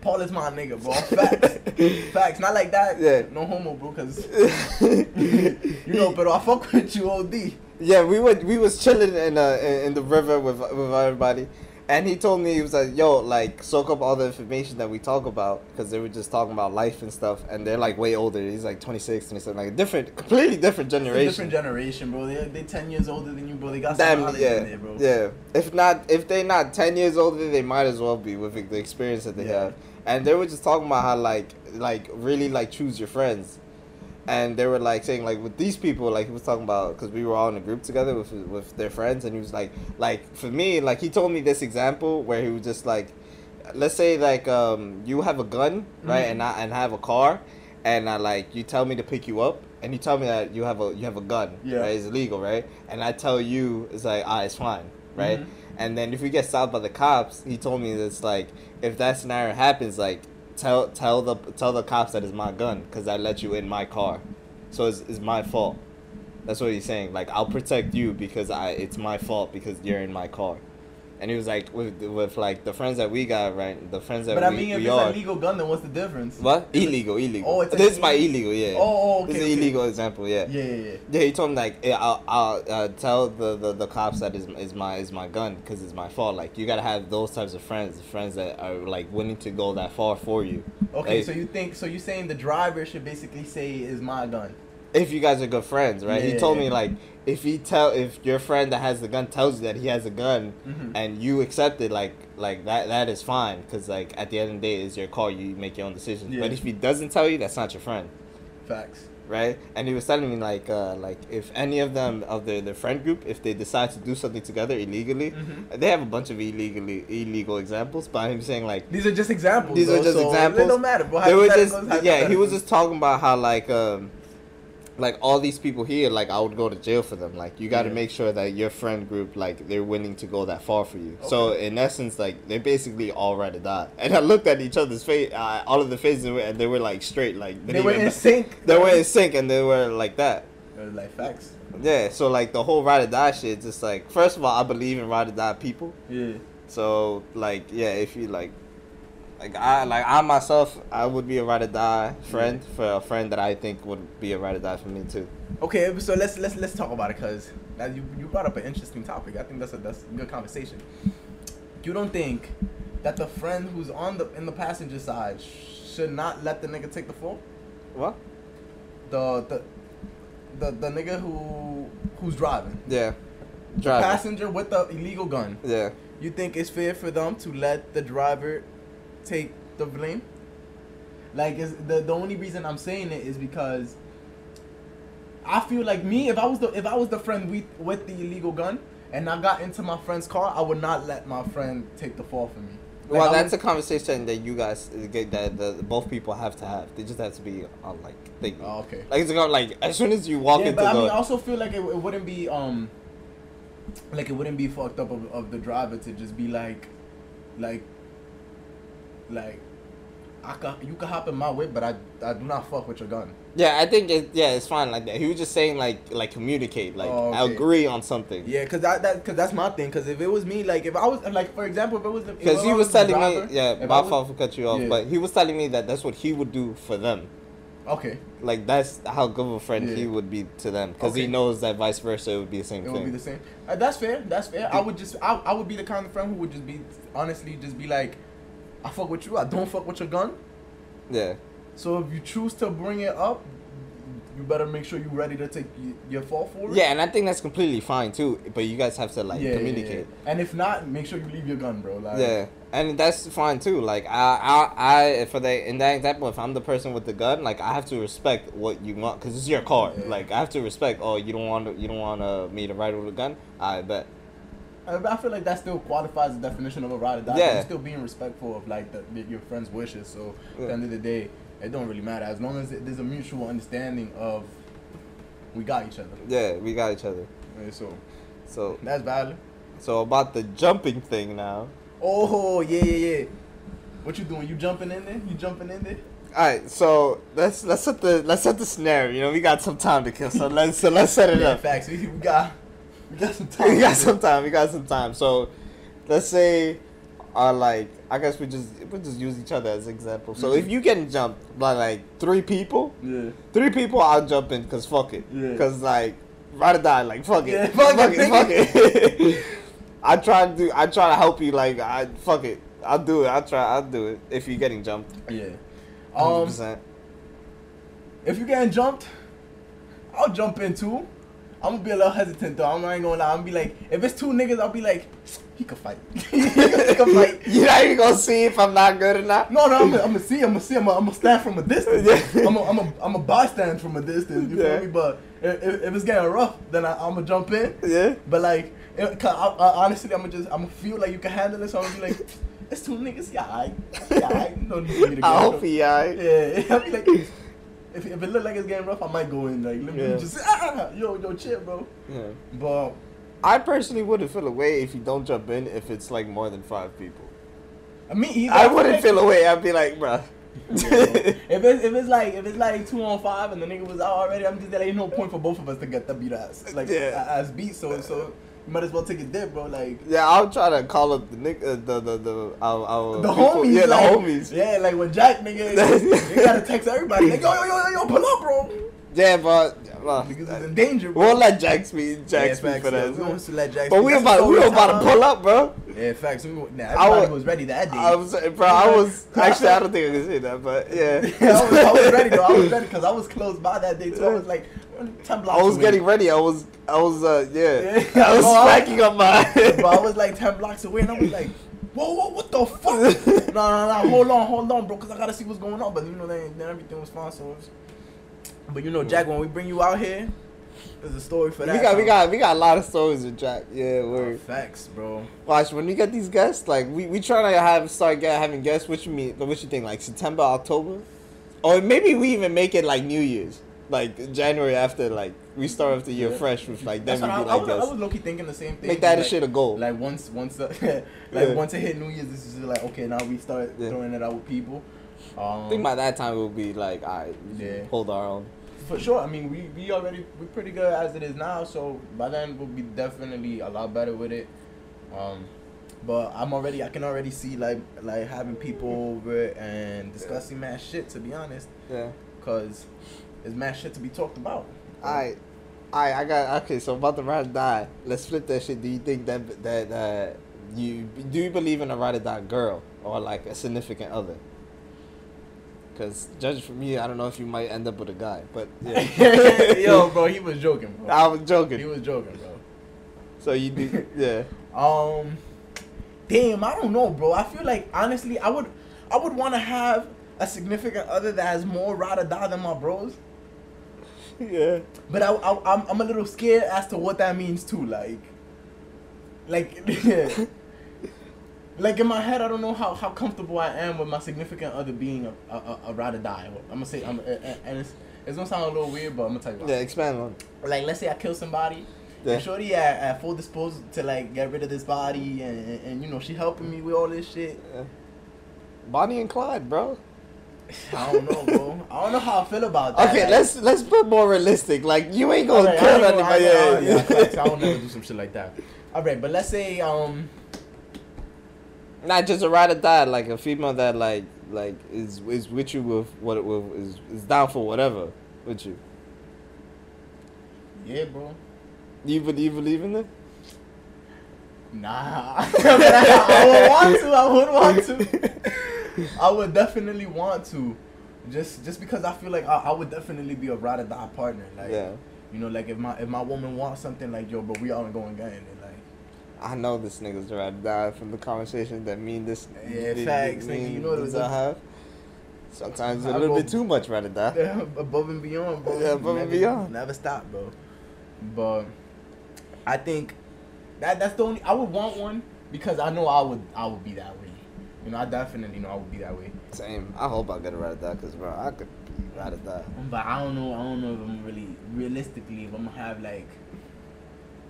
Speaker 1: Paul is my nigga, bro. Facts. Facts. Not like that.
Speaker 2: Yeah.
Speaker 1: No homo, bro. Cause you know, but I fuck with you, OD.
Speaker 2: Yeah, we would we was chilling in uh in the river with with everybody, and he told me he was like, "Yo, like soak up all the information that we talk about because they were just talking about life and stuff, and they're like way older. He's like 26, 27, like a different, completely different generation.
Speaker 1: different generation, bro. They they ten years older than you, bro. They got some knowledge
Speaker 2: yeah,
Speaker 1: in there, bro.
Speaker 2: yeah. If not, if they're not 10 years older, they might as well be with the experience that they
Speaker 1: Yeah.
Speaker 2: have. And they were just talking about how like like really like choose your friends. And they were like saying like with these people like he was talking about because we were all in a group together with with their friends and he was like like for me like he told me this example where he was just like let's say like um you have a gun right
Speaker 1: Mhm.
Speaker 2: and I and I have a car and I like you tell me to pick you up and you tell me that you have a you have a gun
Speaker 1: Yeah.
Speaker 2: right it's illegal right and I tell you it's like ah it's fine right
Speaker 1: Mhm.
Speaker 2: and then if we get stopped by the cops he told me that it's like if that scenario happens like tell tell the tell the cops that it's my gun because I let you in my car. So it's, it's my fault. That's what he's saying. Like I'll protect you because I it's my fault because you're in my car and he was like with with like the friends that we got right the friends that we've.
Speaker 1: But I mean, if it's
Speaker 2: are
Speaker 1: a legal gun, then what's the difference?
Speaker 2: what illegal illegal
Speaker 1: Oh, it's
Speaker 2: this is my
Speaker 1: illegal?
Speaker 2: yeah
Speaker 1: Oh, oh,
Speaker 2: this
Speaker 1: okay,
Speaker 2: an illegal example yeah
Speaker 1: Yeah, yeah, yeah.
Speaker 2: yeah, he told me like yeah, I'll, I'll uh, tell the, the, the cops that is is my is my gun because it's my fault. Like you gotta have those types of friends, friends that are like willing to go that far for you.
Speaker 1: Okay,
Speaker 2: Like,
Speaker 1: so you think so? You saying the driver should basically say is my gun?
Speaker 2: If you guys are good friends, right? he
Speaker 1: Yeah.
Speaker 2: told me like if he tell if your friend that has the gun tells you that he has a gun
Speaker 1: Mhm.
Speaker 2: and you accept it, like like that that is fine because like at the end of the day it's your call. You make your own decisions.
Speaker 1: Yeah.
Speaker 2: But if he doesn't tell you, that's not your friend.
Speaker 1: Facts.
Speaker 2: right? And he was telling me like, uh, like if any of them of the the friend group, if they decide to do something together illegally,
Speaker 1: Mhm.
Speaker 2: they have a bunch of illegally illegal examples. But I'm saying like
Speaker 1: These are just examples.
Speaker 2: these are just
Speaker 1: so
Speaker 2: examples.
Speaker 1: It don't matter, bro.
Speaker 2: they were just yeah. He was just talking about how like um. Like all these people here, like I would go to jail for them. Like you got to
Speaker 1: Yeah.
Speaker 2: make sure that your friend group, like they're willing to go that far for you. So in essence, like they're basically all right to die. And I looked at each other's face, uh, all of the faces, and they were like straight, like
Speaker 1: They
Speaker 2: didn't
Speaker 1: were in sync.
Speaker 2: They were in sync, and they were like that.
Speaker 1: Like facts.
Speaker 2: Yeah, so like the whole ride or die shit, just like first of all, I believe in ride or die people.
Speaker 1: Yeah.
Speaker 2: So like yeah, if you like, like I like I myself, I would be a ride or die friend for a friend that I think would be a ride or die for me too.
Speaker 1: Okay, so let's let's let's talk about it because you you brought up an interesting topic. I think that's a that's a good conversation. You don't think that the friend who's on the in the passenger side should not let the nigga take the fall?
Speaker 2: What?
Speaker 1: The the the the nigga who who's driving,
Speaker 2: Yeah.
Speaker 1: the
Speaker 2: Driver.
Speaker 1: passenger with the illegal gun.
Speaker 2: Yeah.
Speaker 1: You think it's fair for them to let the driver take the blame? Like, is the the only reason I'm saying it is because I feel like me, if I was the if I was the friend with with the illegal gun and I got into my friend's car, I would not let my friend take the fall for me. Like,
Speaker 2: well, that's a conversation that you guys get that the both people have to have. They just have to be on like they
Speaker 1: Oh, okay.
Speaker 2: like it's going like as soon as you walk
Speaker 1: yeah,
Speaker 2: into
Speaker 1: but I
Speaker 2: the
Speaker 1: mean, I also feel like it, it wouldn't be um, like it wouldn't be fucked up of, of the driver to just be like, like, like, I can you can hop in my whip, but I I do not fuck with your gun.
Speaker 2: yeah, I think it, yeah, it's fine like that. He was just saying like like communicate, like
Speaker 1: Oh, okay.
Speaker 2: agree on something.
Speaker 1: Yeah, cause that, that cause that's my thing. Cause if it was me, like if I was like for example, if it was the-
Speaker 2: Because he was
Speaker 1: the
Speaker 2: telling
Speaker 1: driver,
Speaker 2: me, yeah, my
Speaker 1: was-
Speaker 2: fault for cut you off,
Speaker 1: Yeah.
Speaker 2: but he was telling me that that's what he would do for them.
Speaker 1: Okay,
Speaker 2: Like that's how good of a friend
Speaker 1: Yeah.
Speaker 2: he would be to them, because he knows that vice versa it would be the same thing.
Speaker 1: it would be the same. Uh, that's fair. That's fair. I would just I, I would be the kind of friend who would just be honestly just be like, I fuck with you. I don't fuck with your gun.
Speaker 2: yeah,
Speaker 1: So if you choose to bring it up, you better make sure you're ready to take your fall for it.
Speaker 2: yeah, and I think that's completely fine too. But you guys have to like
Speaker 1: Yeah, yeah,
Speaker 2: communicate.
Speaker 1: yeah. And if not, make sure you leave your gun, bro. Like,
Speaker 2: Yeah, and that's fine too. Like I, I, I, for the in that example, if I'm the person with the gun, like I have to respect what you want because it's your car.
Speaker 1: Yeah.
Speaker 2: Like I have to respect. Oh, you don't want to, you don't want uh, me to ride with a gun. I bet.
Speaker 1: I feel like that still qualifies the definition of a ride or die.
Speaker 2: Yeah.
Speaker 1: You're still being respectful of like the, your friend's wishes. So at the end of the day, it don't really matter as long as it, there's a mutual understanding of we got each other.
Speaker 2: Yeah, we got each other.
Speaker 1: Yeah, so
Speaker 2: So,
Speaker 1: that's valid.
Speaker 2: so about the jumping thing now.
Speaker 1: Oh yeah yeah yeah. What you doing? You jumping in there? You jumping in there?
Speaker 2: All right, so let's let's set the let's set the scenario. You know, we got some time to kill, so let's so let's set it
Speaker 1: Yeah,
Speaker 2: up.
Speaker 1: facts. We, we got we got some time.
Speaker 2: we got some time. We got some time. So, let's say are like I guess we just we just use each other as example. So
Speaker 1: Mhm.
Speaker 2: if you getting jumped by like three people,
Speaker 1: Yeah.
Speaker 2: three people, I'll jump in because fuck it.
Speaker 1: Yeah.
Speaker 2: Because like ride or die, like fuck it,
Speaker 1: Yeah,
Speaker 2: fuck,
Speaker 1: fuck
Speaker 2: it, fuck it. I try to do. I try to help you. Like I fuck it. I'll do it. I'll try. I'll do it if you're getting jumped.
Speaker 1: Yeah.
Speaker 2: Hundred
Speaker 1: Um,
Speaker 2: percent.
Speaker 1: if you getting jumped, I'll jump in too. I'm gonna be a little hesitant though. I'm not gonna lie. I'm gonna be like, if it's two niggas, I'll be like, he could fight. he could fight.
Speaker 2: You're not even gonna see if I'm not good or not.
Speaker 1: No, no, I'm gonna, I'm gonna see. I'm gonna see. I'm gonna, I'm gonna stand from a distance.
Speaker 2: Yeah.
Speaker 1: I'm a, I'm I'm a bystand from a distance. You
Speaker 2: Yeah.
Speaker 1: feel me? But if, if it's getting rough, then I, I'm gonna jump in.
Speaker 2: Yeah.
Speaker 1: But like, it, I, I, honestly, I'm gonna just, I'm gonna feel like you can handle it. So I'm gonna be like, it's two niggas. Yeah, I, yeah, I no need for me to get
Speaker 2: I hope he alright.
Speaker 1: Yeah, I'll be like, if, if it look like it's getting rough, I might go in. Like, let me
Speaker 2: Yeah.
Speaker 1: just, ah, yo, yo, chill, bro.
Speaker 2: Yeah.
Speaker 1: But
Speaker 2: I personally wouldn't feel away if you don't jump in if it's like more than five people.
Speaker 1: I mean, either
Speaker 2: I wouldn't feel away. I'd be like, bruh.
Speaker 1: Yeah, if it's if it's like if it's like two on five and the nigga was out already, I'm just there ain't no point for both of us to get the beat ass like
Speaker 2: Yeah.
Speaker 1: ass beat. So so might as well take a dip, bro. Like
Speaker 2: Yeah, I'll try to call up the nick, uh, the the the our, our
Speaker 1: the
Speaker 2: people-
Speaker 1: homies,
Speaker 2: Yeah, the homies.
Speaker 1: Yeah, like when Jack nigga, you gotta text everybody like yo yo yo yo yo pull up, bro.
Speaker 2: Yeah, but well,
Speaker 1: Niggas is in danger, bro.
Speaker 2: we'll let Jack speak. Jack
Speaker 1: yeah,
Speaker 2: speak
Speaker 1: facts,
Speaker 2: for
Speaker 1: yeah.
Speaker 2: that.
Speaker 1: We want to let Jack.
Speaker 2: But
Speaker 1: speak.
Speaker 2: we
Speaker 1: That's
Speaker 2: about we about to pull up, bro.
Speaker 1: Yeah, facts. We, nah,
Speaker 2: I
Speaker 1: everybody
Speaker 2: wa-
Speaker 1: was ready that day.
Speaker 2: I was, bro. I was actually. I don't think I can say that, but yeah.
Speaker 1: I, was, I was ready though. I was ready because I was close by that day too. I was like.
Speaker 2: I was getting ready. I was, I was, uh, yeah.
Speaker 1: Yeah.
Speaker 2: I was
Speaker 1: Oh,
Speaker 2: smacking up my.
Speaker 1: but I was like 10 blocks away and I was like, whoa, whoa, what the fuck? no, no, no, hold on, hold on, bro, because I got to see what's going on. But, you know, then, then everything was fine. So, was... But, you know, Jack, when we bring you out here, there's a story for that.
Speaker 2: we got, we got, we got a lot of stories with Jack. Yeah,
Speaker 1: Oh,
Speaker 2: we're
Speaker 1: facts, bro.
Speaker 2: watch when we get these guests. Like we, we try to have start get having guests. What you mean? What you think? Like September, October, or maybe we even make it like New Year's, like January after like we start off the year
Speaker 1: Yeah.
Speaker 2: fresh with like then we be
Speaker 1: I, I,
Speaker 2: like
Speaker 1: was, I was low-key thinking the same thing.
Speaker 2: Make that
Speaker 1: like,
Speaker 2: shit a goal.
Speaker 1: Like, once, once, uh, like,
Speaker 2: Yeah.
Speaker 1: once it hit New Year's, this is like, okay, now we start
Speaker 2: Yeah.
Speaker 1: throwing it out with people. Um,
Speaker 2: I think by that time we'll be like, alright,
Speaker 1: Yeah.
Speaker 2: hold our own.
Speaker 1: For sure. I mean, we, we already we're pretty good as it is now. So by then we'll be definitely a lot better with it. Um, but I'm already I can already see like like having people over and discussing mad shit. To be honest,
Speaker 2: Yeah.
Speaker 1: cause there's mad shit to be talked about.
Speaker 2: I, I, I got okay. So about the ride or die, let's flip that shit. Do you think that that uh, you do you believe in a ride or die girl or like a significant other? Because judge from me, I don't know if you might end up with a guy, but yeah.
Speaker 1: Yo, bro, he was joking, bro.
Speaker 2: I was joking.
Speaker 1: He was joking, bro.
Speaker 2: So you do, yeah.
Speaker 1: Um, damn, I don't know, bro. I feel like honestly, I would, I would want to have a significant other that has more ride or die than my bros.
Speaker 2: Yeah.
Speaker 1: But I, I, I'm, I'm a little scared as to what that means too. Like, like, yeah. like in my head, I don't know how, how comfortable I am with my significant other being a, a, a, a ride or die. I'm gonna say, I'm, and it's, it's gonna sound a little weird, but I'm gonna tell you. Why.
Speaker 2: Yeah, expand on.
Speaker 1: Like, let's say I kill somebody.
Speaker 2: Yeah.
Speaker 1: And Shorty at, at full disposal to like get rid of this body, and, and, and you know she helping me with all this shit.
Speaker 2: Yeah. Bonnie and Clyde, bro.
Speaker 1: I don't know, bro. I don't know how I feel about that.
Speaker 2: Okay,
Speaker 1: Like,
Speaker 2: let's let's put more realistic. Like you ain't gonna
Speaker 1: Alright, I
Speaker 2: kill
Speaker 1: ain't I
Speaker 2: anybody. Yeah,
Speaker 1: facts. I don't never do some shit like that. All right, but let's say um
Speaker 2: Not just a ride or die, like a female that like like is is with you with what it with is is down for whatever with you.
Speaker 1: yeah, bro.
Speaker 2: Do you believe you believe in it?
Speaker 1: Nah, I, would want to. I would want to. I would definitely want to, just just because I feel like I, I would definitely be a ride or die partner. Like,
Speaker 2: Yeah.
Speaker 1: you know, like if my if my woman wants something like yo, bro, we aren't going again. And like,
Speaker 2: I know this nigga's ride or die from the conversation that me and this
Speaker 1: Yeah,
Speaker 2: me-
Speaker 1: facts,
Speaker 2: me
Speaker 1: nigga, you know
Speaker 2: this
Speaker 1: the-
Speaker 2: I have. Sometimes a little
Speaker 1: go-
Speaker 2: bit too much ride or die.
Speaker 1: yeah, above and beyond, bro.
Speaker 2: Yeah, above and beyond.
Speaker 1: Never stop, bro. But I think that that's the only. I would want one because I know I would I would be that way. You know, I definitely know I would be that way.
Speaker 2: Same. I hope I get a ride or die because bro, I could be ride or die.
Speaker 1: Um, but I don't know. I don't know if I'm really realistically if I'm gonna have like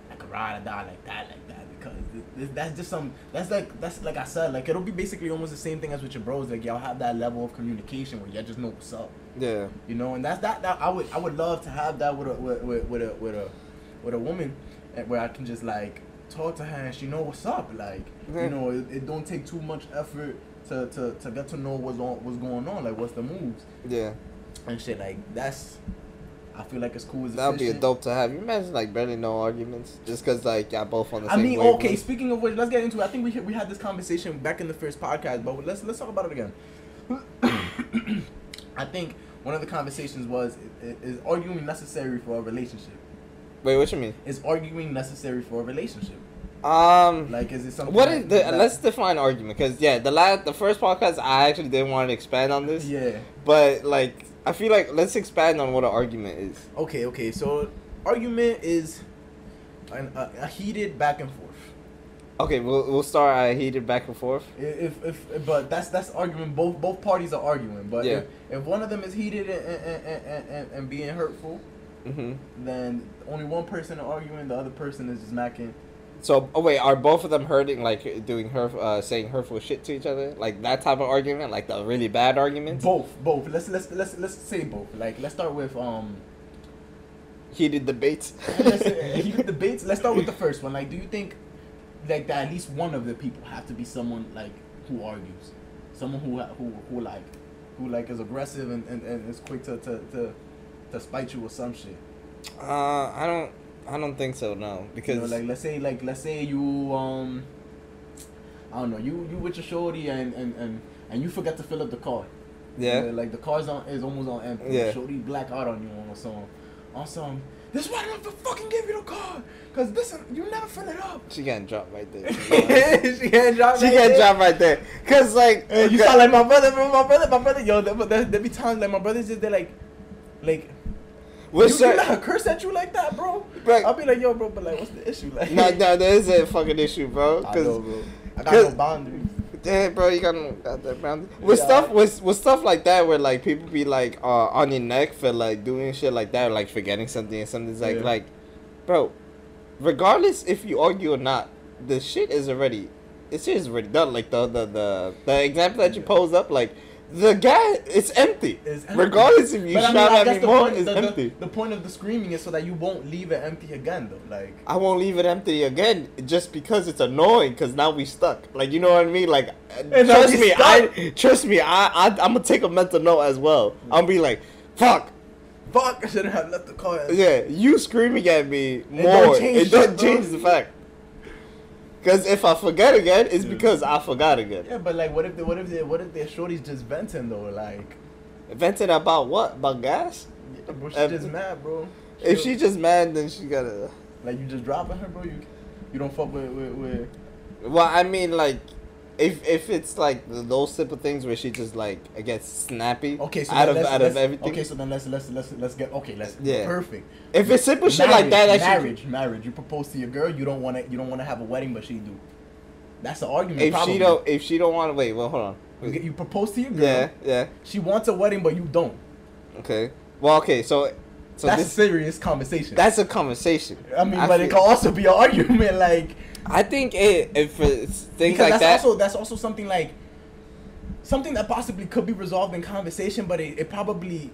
Speaker 1: like a ride or die like that, like that. Because th- that's just some. That's like that's like I said. Like it'll be basically almost the same thing as with your bros. Like y'all have that level of communication where y'all just know what's up.
Speaker 2: Yeah.
Speaker 1: You know, and that's that. That I would I would love to have that with a with, with, with a with a with a woman, eh, where I can just like talk to her and she know what's up. Like
Speaker 2: Yeah.
Speaker 1: you know, it, it don't take too much effort to, to, to get to know what's on what's going on. Like what's the moves
Speaker 2: Yeah,
Speaker 1: and shit. Like that's. I feel like it's cool as
Speaker 2: that would be a dope eh? to have. You imagine like barely no arguments, just cause like y'all both on the
Speaker 1: I
Speaker 2: same.
Speaker 1: I mean,
Speaker 2: wavelength.
Speaker 1: okay. Speaking of which, let's get into. it. I think we we had this conversation back in the first podcast, but let's let's talk about it again. I think one of the conversations was is arguing necessary for a relationship?
Speaker 2: Wait, what you mean?
Speaker 1: Is arguing necessary for a relationship?
Speaker 2: Um,
Speaker 1: Like, is it something?
Speaker 2: What is the?
Speaker 1: that-
Speaker 2: Let's define argument, cause yeah, the last, the first podcast, I actually didn't want to expand on this,
Speaker 1: Yeah.
Speaker 2: but like, I feel like let's expand on what an argument is.
Speaker 1: Okay. Okay. So, argument is an, a, a heated back and forth.
Speaker 2: Okay, we'll we'll start uh, heated back and forth.
Speaker 1: If, if, but that's that's arguing. Both both parties are arguing. But
Speaker 2: Yeah.
Speaker 1: if, if one of them is heated and and, and, and, and being hurtful,
Speaker 2: hmm
Speaker 1: then only one person arguing, the other person is just macking.
Speaker 2: So, oh wait, are both of them hurting, like doing her, uh, saying hurtful shit to each other, like that type of argument, like the really bad arguments?
Speaker 1: Both, both. Let's let's let's let's say both. Like let's start with um.
Speaker 2: Heated debates.
Speaker 1: heated debates. Let's start with the first one. Like, do you think like that at least one of the people have to be someone like who argues, someone who who who like who like is aggressive and, and, and is quick to, to to to spite you with some shit.
Speaker 2: Uh, I don't, I don't think so. No, because
Speaker 1: You know, like let's say like let's say you um I don't know you you with your shorty and and and, and you forget to fill up the car.
Speaker 2: yeah,
Speaker 1: You know, like the car's on is almost on empty.
Speaker 2: Yeah.
Speaker 1: Shorty black out on you on some on some. This is why I don't fucking give you the car, cause this you never fill it up.
Speaker 2: she getting dropped right there.
Speaker 1: she can't drop.
Speaker 2: she
Speaker 1: right
Speaker 2: getting
Speaker 1: there.
Speaker 2: dropped right there. Cause like,
Speaker 1: Hey, you sound like my brother, bro. My brother, my brother. Yo, there, there, there be times like my brothers just they like, like.
Speaker 2: What's
Speaker 1: you, you her curse at you like that, bro?
Speaker 2: Right.
Speaker 1: I'll be like, yo, bro, but like, what's the issue? Like,
Speaker 2: no, no, there is a fucking issue, bro.
Speaker 1: I
Speaker 2: Cause
Speaker 1: know, bro. I got no boundaries.
Speaker 2: Damn, bro, you got no goddamn boundaries. With
Speaker 1: Yeah.
Speaker 2: stuff, with with stuff like that, where like people be like uh, on your neck for like doing shit like that, or, like forgetting something and something's like
Speaker 1: Yeah.
Speaker 2: like, bro, regardless if you argue or not, the shit is already, it's already done. Like the the the the example that you
Speaker 1: Yeah.
Speaker 2: pose up, like the guy, it's empty.
Speaker 1: It's empty.
Speaker 2: Regardless if you
Speaker 1: But I
Speaker 2: shout
Speaker 1: mean,
Speaker 2: at me
Speaker 1: the
Speaker 2: more,
Speaker 1: point,
Speaker 2: it's
Speaker 1: the, the-
Speaker 2: empty.
Speaker 1: The, point of the screaming is so that you won't leave it empty again, though. Like,
Speaker 2: I won't leave it empty again just because it's annoying. Because now we stuck. Like you know what I mean? Like trust me. I trust me. I, I I'm gonna take a mental note as well. I'm be like, fuck.
Speaker 1: fuck, I shouldn't have left the car.
Speaker 2: Yeah, you screaming at me more.
Speaker 1: change
Speaker 2: It doesn't change the fact. Because if I forget again, it's
Speaker 1: Yeah.
Speaker 2: because I forgot again.
Speaker 1: Yeah, but like, what if the, what if the, what if their shorty's just venting though? Like,
Speaker 2: Venting about what? About gas?
Speaker 1: yeah, bro, she's
Speaker 2: Um,
Speaker 1: just mad, bro.
Speaker 2: If she just mad, then she gotta.
Speaker 1: like, you just dropping her, bro. You you don't fuck with with. with
Speaker 2: Well, I mean, like, if if it's like those simple things where she just like gets snappy
Speaker 1: okay, so
Speaker 2: out of out of everything.
Speaker 1: Okay, so then let's let's let's let's get okay. Let's
Speaker 2: Yeah.
Speaker 1: perfect.
Speaker 2: if it's simple shit like that, she-
Speaker 1: marriage, marriage. You propose to your girl, you don't want to you don't want to have a wedding, but she do. That's the argument.
Speaker 2: if
Speaker 1: probably.
Speaker 2: she don't if she don't want to wait, well, hold on.
Speaker 1: you, you propose to your girl.
Speaker 2: Yeah, yeah,
Speaker 1: She wants a wedding, but you don't.
Speaker 2: okay. Well, okay, so so
Speaker 1: that's
Speaker 2: this
Speaker 1: a serious conversation.
Speaker 2: that's a conversation.
Speaker 1: I mean, but it
Speaker 2: feel-
Speaker 1: can also be an argument, like
Speaker 2: I think it, if it's things
Speaker 1: because
Speaker 2: like
Speaker 1: that's
Speaker 2: that.
Speaker 1: also that's also something like something that possibly could be resolved in conversation, but it, it probably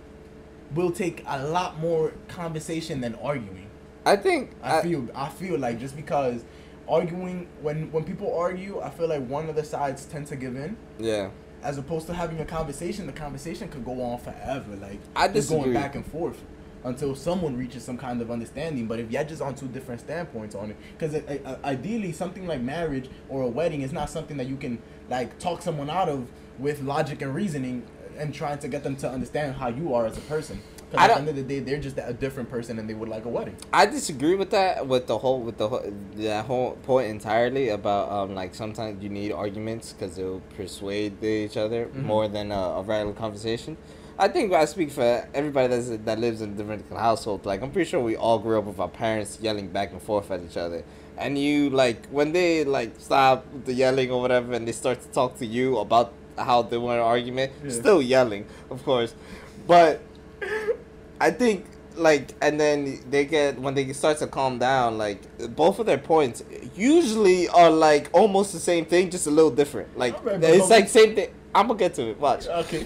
Speaker 1: will take a lot more conversation than arguing.
Speaker 2: I think
Speaker 1: I,
Speaker 2: I,
Speaker 1: feel I feel like just because arguing when when people argue, I feel like one of the sides tend to give in.
Speaker 2: yeah.
Speaker 1: As opposed to having a conversation, the conversation could go on forever. Like
Speaker 2: I
Speaker 1: just going back and forth until someone reaches some kind of understanding. But if you're just on two different standpoints on it, because ideally something like marriage or a wedding is not something that you can like talk someone out of with logic and reasoning and trying to get them to understand how you are as a person. Because at the end of the day, they're just a different person and they would like a wedding.
Speaker 2: I disagree with that with the whole with the whole, that whole point entirely about um like sometimes you need arguments because they'll persuade each other
Speaker 1: Mhm.
Speaker 2: more than a, a regular conversation. I think I speak for everybody that's, that lives in a Dominican household. Like I'm pretty sure we all grew up with our parents yelling back and forth at each other, and you like when they like stop the yelling or whatever, and they start to talk to you about how they want an argument,
Speaker 1: Yeah.
Speaker 2: still yelling, of course, but I think like and then they get when they start to calm down like both of their points usually are like almost the same thing just a little different like it's like same thing i'm gonna get to it watch
Speaker 1: Okay.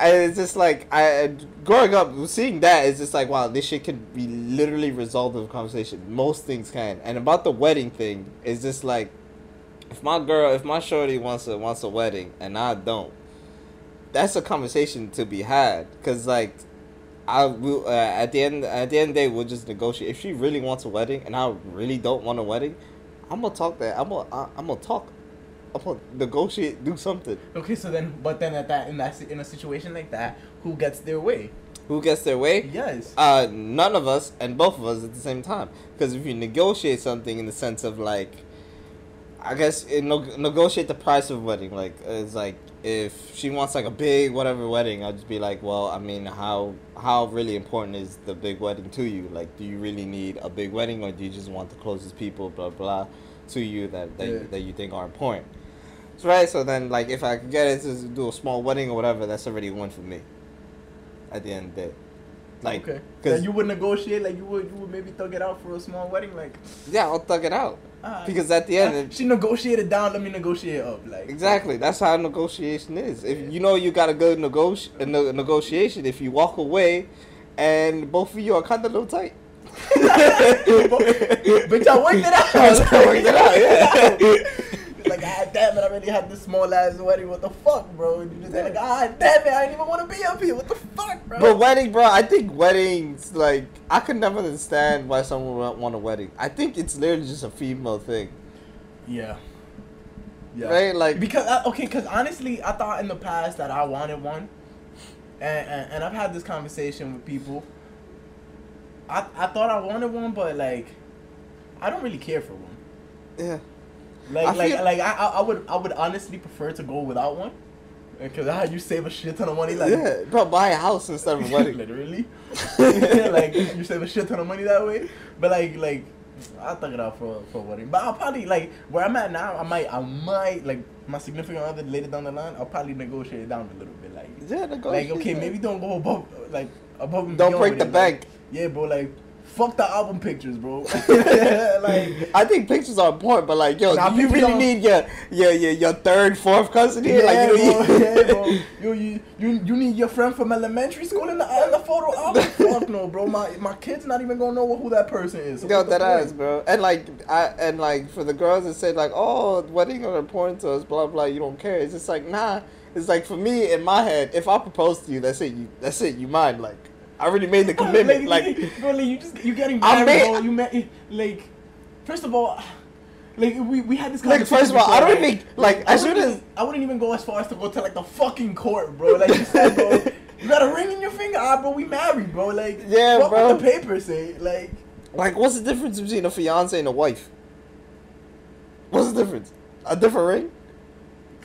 Speaker 2: I, it's just like I growing up seeing that it's just like wow this shit can be literally resolved in a conversation. Most things can. And about the wedding thing, it's just like if my girl, if my shorty wants a wants a wedding and I don't, that's a conversation to be had. Cause like I will uh, at the end at the end of the day we'll just negotiate. If she really wants a wedding and I really don't want a wedding, I'm gonna talk that. I'm gonna I'm gonna talk. Negotiate. Do something.
Speaker 1: Okay, so then, but then at that in that in a situation like that, who gets their way?
Speaker 2: Who gets their way?
Speaker 1: Yes.
Speaker 2: Uh, none of us and both of us at the same time. Because if you negotiate something in the sense of like, I guess it no- negotiate the price of a wedding. Like it's like if she wants like a big whatever wedding, I'll just be like, well, I mean, how how really important is the big wedding to you? Like, do you really need a big wedding, or do you just want the closest people, blah blah, to you that that,
Speaker 1: Yeah.
Speaker 2: you, that you think are important? Right. So then, like, if I could get it to do a small wedding or whatever, that's already one for me. At the end of the day, like,
Speaker 1: okay.
Speaker 2: cause
Speaker 1: Then you would negotiate like you would you would maybe thug it out for a small wedding like.
Speaker 2: yeah, I'll thug it out.
Speaker 1: ah,
Speaker 2: Because at the end, it-
Speaker 1: she negotiated down. Let me negotiate up. Like
Speaker 2: Exactly. That's how negotiation is. If you know you got a good negoti- a ne- negotiation, if you walk away, and both of you are kind of a little tight.
Speaker 1: Bitch, I worked it out.
Speaker 2: I worked it out, yeah.
Speaker 1: like, ah, damn it, I already had this small ass wedding. What the fuck, bro? And you just like, ah, damn it, I didn't even want to be up here. What the fuck, bro?
Speaker 2: But wedding, bro, I think weddings like I could never understand why someone would want a wedding. I think it's literally just a female thing,
Speaker 1: yeah. Yeah.
Speaker 2: right? Like
Speaker 1: Because uh, okay, because honestly, I thought in the past that I wanted one, and, and and I've had this conversation with people. I I thought I wanted one, but like, I don't really care for one.
Speaker 2: yeah,
Speaker 1: Like
Speaker 2: I
Speaker 1: like
Speaker 2: feel-
Speaker 1: like I, I would I would honestly prefer to go without one, because how ah, you save a shit ton of money. Like
Speaker 2: yeah, bro, buy a house instead of a wedding.
Speaker 1: literally, like you save a shit ton of money that way. But like like. I'll thug it out for for a wedding, but I'll probably like where I'm at now. I might I might like my significant other later down the line. I'll probably negotiate it down a little bit, like
Speaker 2: yeah, negotiate.
Speaker 1: like
Speaker 2: okay,
Speaker 1: maybe don't go above like above. and
Speaker 2: Don't break the
Speaker 1: it, like,
Speaker 2: bank.
Speaker 1: yeah, bro. Like fuck the album pictures, bro. like
Speaker 2: I think pictures are important, but like, yo,
Speaker 1: Nah,
Speaker 2: you really need your, your your your third, fourth cousin here?
Speaker 1: yeah,
Speaker 2: like, you
Speaker 1: bro,
Speaker 2: you-
Speaker 1: yeah, bro. You, you you you need your friend from elementary school in the, in the photo album. fuck no, bro. My my kid's not even gonna know who that person is. So
Speaker 2: Yo, that ass, bro. And like, I and like for the girls that say like, oh, weddings are important to us, blah blah. You don't care. It's just like, nah. It's like for me in my head, if I propose to you, that's it. You that's it. You mind Like, I already made the commitment. like,
Speaker 1: bro, like you just you getting
Speaker 2: I
Speaker 1: married,
Speaker 2: made-
Speaker 1: bro. You met like, first of all, like we we had this.
Speaker 2: Like, first of all, I don't even- like,
Speaker 1: I
Speaker 2: as soon as-
Speaker 1: I wouldn't even go as far as to go to like the fucking court, bro. Like you said, bro. You got a ring in your finger, ah, bro. We married, bro. Like,
Speaker 2: Yeah,
Speaker 1: fuck
Speaker 2: bro.
Speaker 1: What the papers say, like,
Speaker 2: like, what's the difference between a fiance and a wife? What's the difference? A different ring?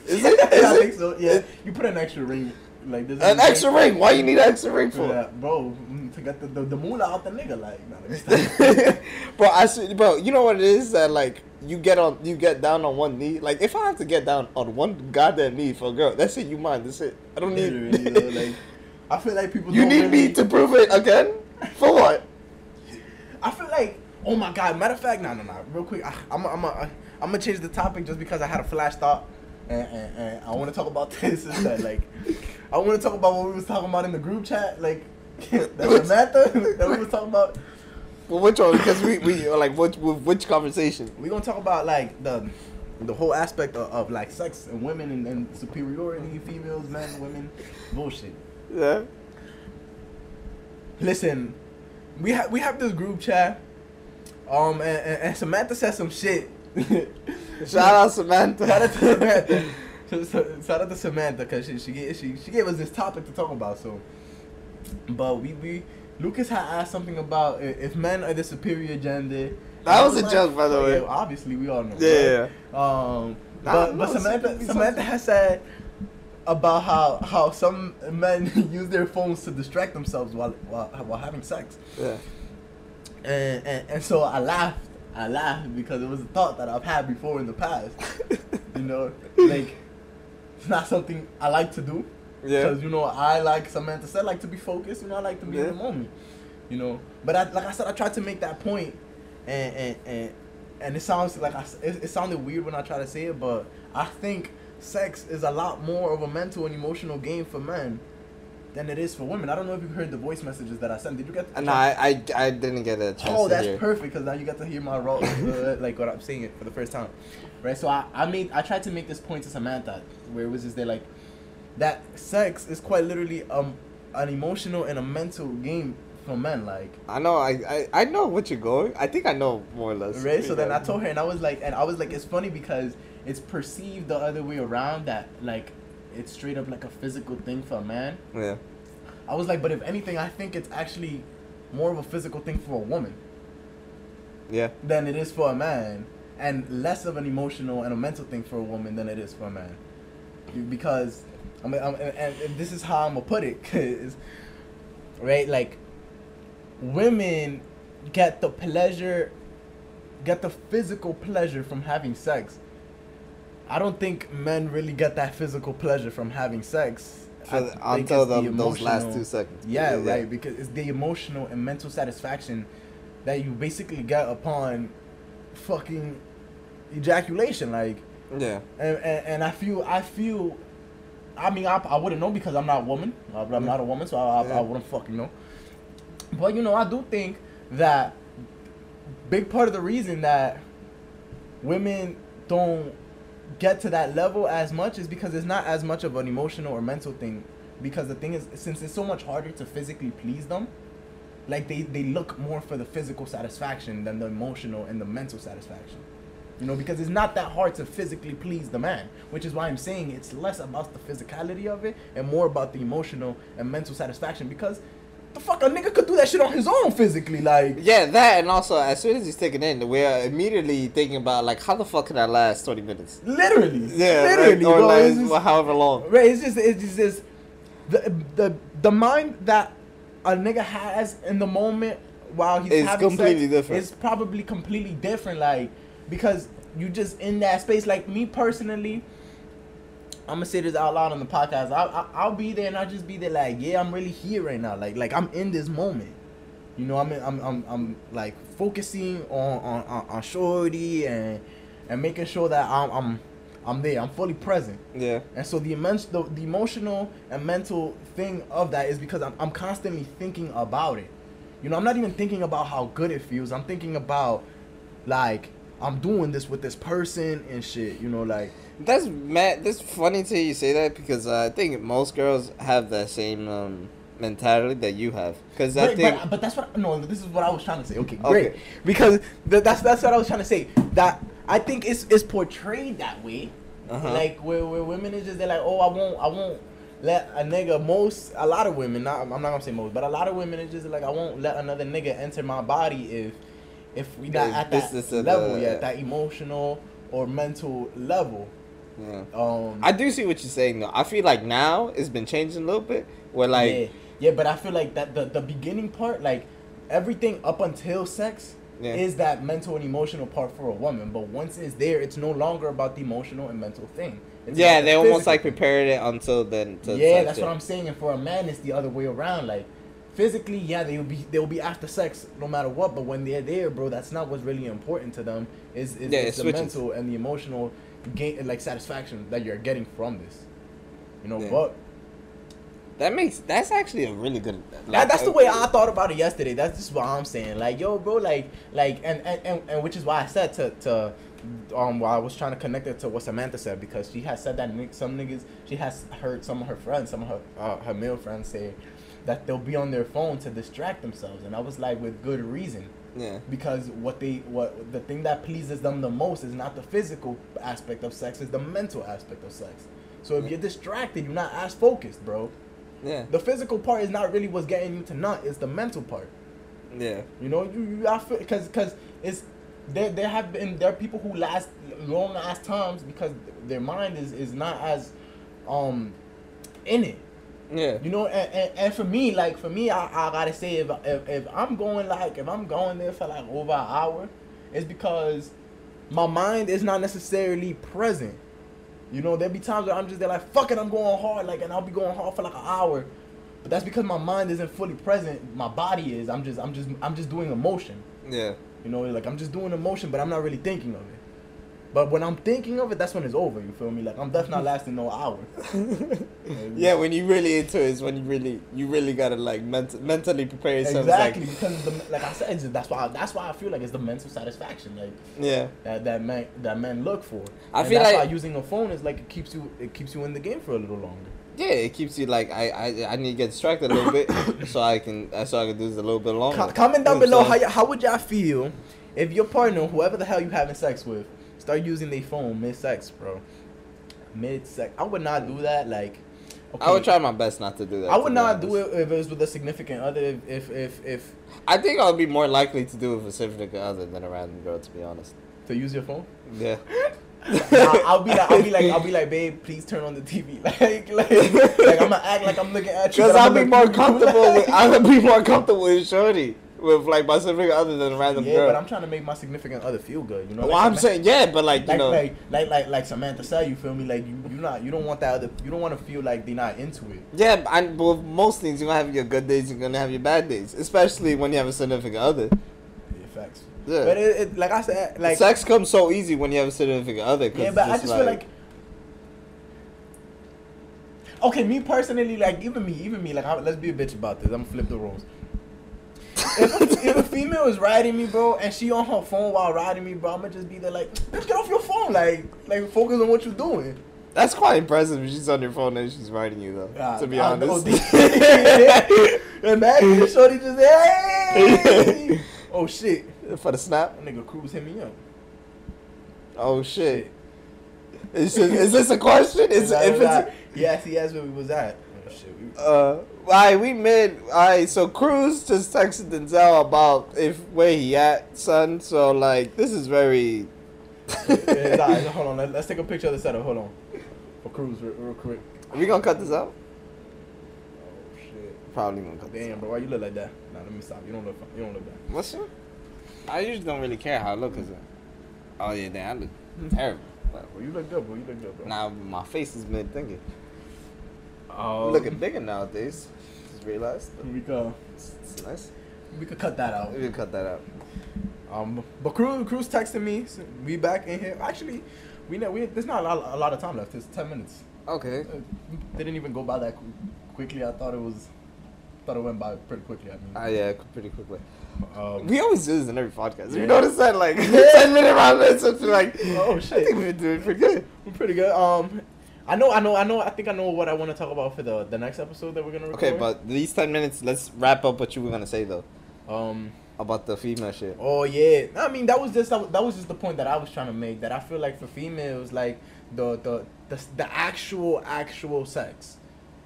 Speaker 2: Is it? Is
Speaker 1: I
Speaker 2: it?
Speaker 1: think so. Yeah, you put an extra ring, like this.
Speaker 2: An extra ring? Why you need an extra ring for?
Speaker 1: Yeah, bro, mm, to get the the, the moolah out the nigga, like, nah,
Speaker 2: bro, I see, bro. You know what it is that like you get on, you get down on one knee. Like if I have to get down on one goddamn knee for a girl, that's it. You mind? That's it. I don't need.
Speaker 1: Literally, though, like, I feel like people.
Speaker 2: you need
Speaker 1: really,
Speaker 2: me to prove it again for what?
Speaker 1: I feel like, oh my god. Matter of fact, no, no, no. Real quick, I, I'm, a, I'm, a, I'm gonna change the topic just because I had a flash thought, and, and, and I want to talk about this. Is that like, I want to talk about what we was talking about in the group chat, like that Samantha that we was talking about.
Speaker 2: Well, which one? Because we we like which which conversation?
Speaker 1: We're gonna talk about like the the whole aspect of, of like sex and women and, and superiority, females, men, women, bullshit.
Speaker 2: Yeah.
Speaker 1: Listen, we have we have this group chat. Um, and, and, and Samantha said some shit.
Speaker 2: Shout out Samantha.
Speaker 1: Shout out to Samantha. Shout out to Samantha because she she gave, she she gave us this topic to talk about. So, but we we Lucas had asked something about if men are the superior gender.
Speaker 2: That was a
Speaker 1: like,
Speaker 2: joke, by the
Speaker 1: oh,
Speaker 2: way.
Speaker 1: yeah, obviously, we all know.
Speaker 2: Yeah.
Speaker 1: right? Um, but, but Samantha Samantha has said about how how some men use their phones to distract themselves while while, while having sex,
Speaker 2: Yeah.
Speaker 1: and, and and so I laughed. I laughed because it was a thought that I've had before in the past. you know, like it's not something I like to do.
Speaker 2: Yeah.
Speaker 1: Because you know I like Samantha said like to be focused. You know I like to be in the moment. You know, but I, like I said, I tried to make that point, and and and, and it sounds like I, it, it sounded weird when I try to say it, but I think sex is a lot more of a mental and emotional game for men than it is for women. I don't know if you heard the voice messages that I sent. Did you get?
Speaker 2: No, I, I, I didn't get a chance
Speaker 1: Oh, that's
Speaker 2: hear.
Speaker 1: perfect because now you get to hear my role, uh, like what I'm saying it for the first time, right? So I, I made I tried to make this point to Samantha where it was just there like that sex is quite literally um an emotional and a mental game for men, like
Speaker 2: I know, I, I, I know what you're going. I think I know more or less.
Speaker 1: right. So then I told her and I was like, and I was like, it's funny because it's perceived the other way around that like it's straight up like a physical thing for a man.
Speaker 2: Yeah.
Speaker 1: I was like, but if anything, I think it's actually more of a physical thing for a woman.
Speaker 2: Yeah.
Speaker 1: than it is for a man, and less of an emotional and a mental thing for a woman than it is for a man. Because, I mean, I'm, and, and this is how I'm gonna put it, cause, right, like, women get the pleasure, get the physical pleasure from having sex. I don't think men really get that physical pleasure from having sex.
Speaker 2: The, until
Speaker 1: it's
Speaker 2: the, those last two seconds.
Speaker 1: yeah, right. Because it's the emotional and mental satisfaction that you basically get upon fucking ejaculation. Like,
Speaker 2: Yeah.
Speaker 1: and, and, and I feel, I feel, I mean, I, I wouldn't know because I'm not a woman. I'm I'm not a mm-hmm. woman, so I, I,
Speaker 2: Yeah.
Speaker 1: I wouldn't fucking know. But, you know, I do think that big part of the reason that women don't get to that level as much is because it's not as much of an emotional or mental thing. Because the thing is, since it's so much harder to physically please them, like they, they look more for the physical satisfaction than the emotional and the mental satisfaction. You know, because it's not that hard to physically please the man, which is why I'm saying it's less about the physicality of it and more about the emotional and mental satisfaction. Because the fuck a nigga could do that shit on his own physically, like
Speaker 2: Yeah, that and also as soon as he's taken in, we're immediately thinking about like how the fuck can I last twenty minutes?
Speaker 1: literally,
Speaker 2: Yeah,
Speaker 1: literally,
Speaker 2: like, or
Speaker 1: bro.
Speaker 2: like,
Speaker 1: just-
Speaker 2: however long.
Speaker 1: Right, it's just it's just this the the the mind that a nigga has in the moment while he's
Speaker 2: It's
Speaker 1: having
Speaker 2: completely
Speaker 1: sex
Speaker 2: different.
Speaker 1: is probably completely different. Like because you just in that space. Like me personally, I'm gonna say this out loud on the podcast. I'll, I'll I'll be there and I'll just be there like yeah, I'm really here right now. Like like I'm in this moment. You know, I'm in, I'm I'm I'm like focusing on on on, on shorty and and making sure that I'm I'm I'm there. I'm fully present.
Speaker 2: Yeah.
Speaker 1: And so the immense, the, the emotional and mental thing of that is because I'm, I'm constantly thinking about it. You know, I'm not even thinking about how good it feels. I'm thinking about, like, I'm doing this with this person and shit. You know, like,
Speaker 2: That's mad. That's funny to you say that because uh, I think most girls have that same um, mentality that you have. Because I
Speaker 1: but,
Speaker 2: think
Speaker 1: but, but that's what no. This is what I was trying to say. Okay,
Speaker 2: Okay.
Speaker 1: great. Because th- that's that's what I was trying to say. That I think it's it's portrayed that way.
Speaker 2: Uh-huh.
Speaker 1: Like where, where women is just they're like, oh, I won't I won't let a nigga. Most a lot of women, not I'm not gonna say most, but a lot of women is just like, I won't let another nigga enter my body if if we not at
Speaker 2: this
Speaker 1: that level yet, that emotional or mental level.
Speaker 2: Yeah.
Speaker 1: Um,
Speaker 2: I do see what you're saying though. I feel like now it's been changing a little bit. Where like
Speaker 1: yeah, yeah, but I feel like that the the beginning part, like everything up until sex,
Speaker 2: Yeah.
Speaker 1: is that mental and emotional part for a woman. But once it's there, it's no longer about the emotional and mental thing. It's
Speaker 2: yeah,
Speaker 1: the
Speaker 2: they almost like prepared it until then. To
Speaker 1: Yeah, that's what I'm saying. And for a man, it's the other way around. Like physically, yeah, they will be they will be after sex no matter what. But when they're there, bro, that's not what's really important to them. Is is
Speaker 2: Yeah,
Speaker 1: it's the
Speaker 2: switches.
Speaker 1: mental and the emotional gain like satisfaction that you're getting from this. You know,
Speaker 2: Yeah.
Speaker 1: but
Speaker 2: That makes that's actually a really good.
Speaker 1: that, that's the way I thought about it yesterday. That's just what I'm saying. Like, yo, bro, like, like, and and, and, and which is why I said to to um while I was trying to connect it to what Samantha said because she has said that some niggas she has heard some of her friends, some of her uh, her male friends say that they'll be on their phone to distract themselves, and I was like, with good reason.
Speaker 2: Yeah.
Speaker 1: Because what they what the thing that pleases them the most is not the physical aspect of sex, is the mental aspect of sex. So if
Speaker 2: Yeah.
Speaker 1: you're distracted, you're not as focused, bro.
Speaker 2: Yeah.
Speaker 1: The physical part is not really what's getting you to nut. It's the mental part.
Speaker 2: Yeah.
Speaker 1: You know, you, you I feel because because it's there. There have been there are people who last long ass times because their mind is is not as um in it.
Speaker 2: Yeah.
Speaker 1: You know, and, and, and for me, like for me, I, I gotta say if, if if I'm going like if I'm going there for like over an hour, it's because my mind is not necessarily present. You know, there'll be times where I'm just there like fuck it, I'm going hard, like and I'll be going hard for like an hour. But that's because my mind isn't fully present. My body is. I'm just I'm just I'm just doing emotion.
Speaker 2: Yeah.
Speaker 1: You know, like I'm just doing emotion, but I'm not really thinking of it. But when I'm thinking of it, that's when it's over. You feel me? Like I'm definitely not lasting no hour.
Speaker 2: yeah, when you really into it is when you really you really gotta like ment- mentally prepare yourself.
Speaker 1: Exactly,
Speaker 2: Like,
Speaker 1: because the, like I said, that's why that's why I feel like it's the mental satisfaction like
Speaker 2: yeah,
Speaker 1: that that men that men look for.
Speaker 2: I
Speaker 1: And
Speaker 2: feel
Speaker 1: that's
Speaker 2: like-
Speaker 1: why using a phone is like it keeps you it keeps you in the game for a little longer.
Speaker 2: yeah, it keeps you like I I, I need to get distracted a little bit so I can uh, so I can do this a little bit longer.
Speaker 1: Comment down below
Speaker 2: what
Speaker 1: how y- how would y'all feel if your partner, whoever the hell you having sex with, start using their phone mid sex, bro. Mid sex, I would not do that. Like,
Speaker 2: saying? I would try my best not to do that.
Speaker 1: I would not
Speaker 2: honest.
Speaker 1: do it if it was with a significant other. If if if, if
Speaker 2: I think I'll be more likely to do it with a significant other than a random girl, to be honest.
Speaker 1: to use your phone.
Speaker 2: Yeah.
Speaker 1: I'll, I'll be like, I'll be like, I'll be like, babe, please turn on the TV. Like, like, like I'm gonna act like I'm looking at you.
Speaker 2: Because I'll be more comfortable with I'll be more comfortable with Shorty. With like my significant other than a random
Speaker 1: Yeah,
Speaker 2: girl.
Speaker 1: but I'm trying to make my significant other feel good. You know.
Speaker 2: well,
Speaker 1: Like,
Speaker 2: I'm
Speaker 1: Samantha-
Speaker 2: saying yeah, but like you
Speaker 1: Like,
Speaker 2: know
Speaker 1: like, like, like, like Samantha said, you feel me? Like, you, you not, you don't want that other, you don't want to feel like they're not into it.
Speaker 2: Yeah, but with most things you're gonna have your good days, you're gonna have your bad days. Especially when you have a significant other.
Speaker 1: Yeah, facts.
Speaker 2: Yeah.
Speaker 1: But it, it, like I said, like,
Speaker 2: Sex comes so easy when you have a significant other. 'cause
Speaker 1: yeah, but I just feel like. Okay, me personally, like even me, even me, like I, let's be a bitch about this. I'm gonna flip the roles. If, a, if a female is riding me, bro, and she on her phone while riding me, bro, I'm gonna just be there like, bitch, get off your phone, like, like focus on what you're doing.
Speaker 2: that's quite impressive. She's on your phone and she's riding you though. To be
Speaker 1: I
Speaker 2: honest.
Speaker 1: Imagine shorty just hey, oh shit,
Speaker 2: For the snap.
Speaker 1: that nigga Cruz hit me up.
Speaker 2: Oh shit. Is this, is this a question? Is
Speaker 1: Nah,
Speaker 2: if
Speaker 1: nah,
Speaker 2: it's
Speaker 1: yes, he asked where we was at. Oh shit, we,
Speaker 2: uh, alright, we mid. Alright, so Cruz just texted Denzel about if where he at, son. So like, this is very.
Speaker 1: Yeah, nah, hold on, let, us take a picture of the setup. Hold on, for Cruz, real, real quick.
Speaker 2: Are we gonna cut this out?
Speaker 1: Oh shit.
Speaker 2: Probably gonna cut this
Speaker 1: Damn, bro, why you look like that? Nah, let me stop. You don't look. You don't look bad.
Speaker 2: What's up? I usually don't really care how I look, cause. Oh yeah, damn, I look hmm. terrible. But
Speaker 1: Bro, you look good, bro. You look good, bro.
Speaker 2: now my face is mid thinking.
Speaker 1: Oh,
Speaker 2: looking bigger nowadays. Realized.
Speaker 1: We could,
Speaker 2: It's, it's nice.
Speaker 1: we could cut that out.
Speaker 2: We can cut that out.
Speaker 1: Um, but Cruz, Cruz texted me. So we back in here. Actually, we know we. There's not a lot, a lot of time left. It's ten minutes.
Speaker 2: Okay.
Speaker 1: Uh, didn't even go by that quickly. I thought it was. Thought it went by pretty quickly. I mean.
Speaker 2: Ah yeah, pretty quickly.
Speaker 1: Um,
Speaker 2: We always do this in every podcast.
Speaker 1: Yeah.
Speaker 2: You notice that, like ten minute round it's like,
Speaker 1: Oh, shit,
Speaker 2: I think been doing pretty good.
Speaker 1: We're pretty good. Um, I know, I know, I know. I think I know what I want to talk about for the the next episode that we're gonna record.
Speaker 2: Okay, but these ten minutes, let's wrap up what you were gonna say though
Speaker 1: um,
Speaker 2: about the female shit.
Speaker 1: oh yeah. I mean, that was just that was just the point that I was trying to make. That I feel like for females, like the the the, the actual actual sex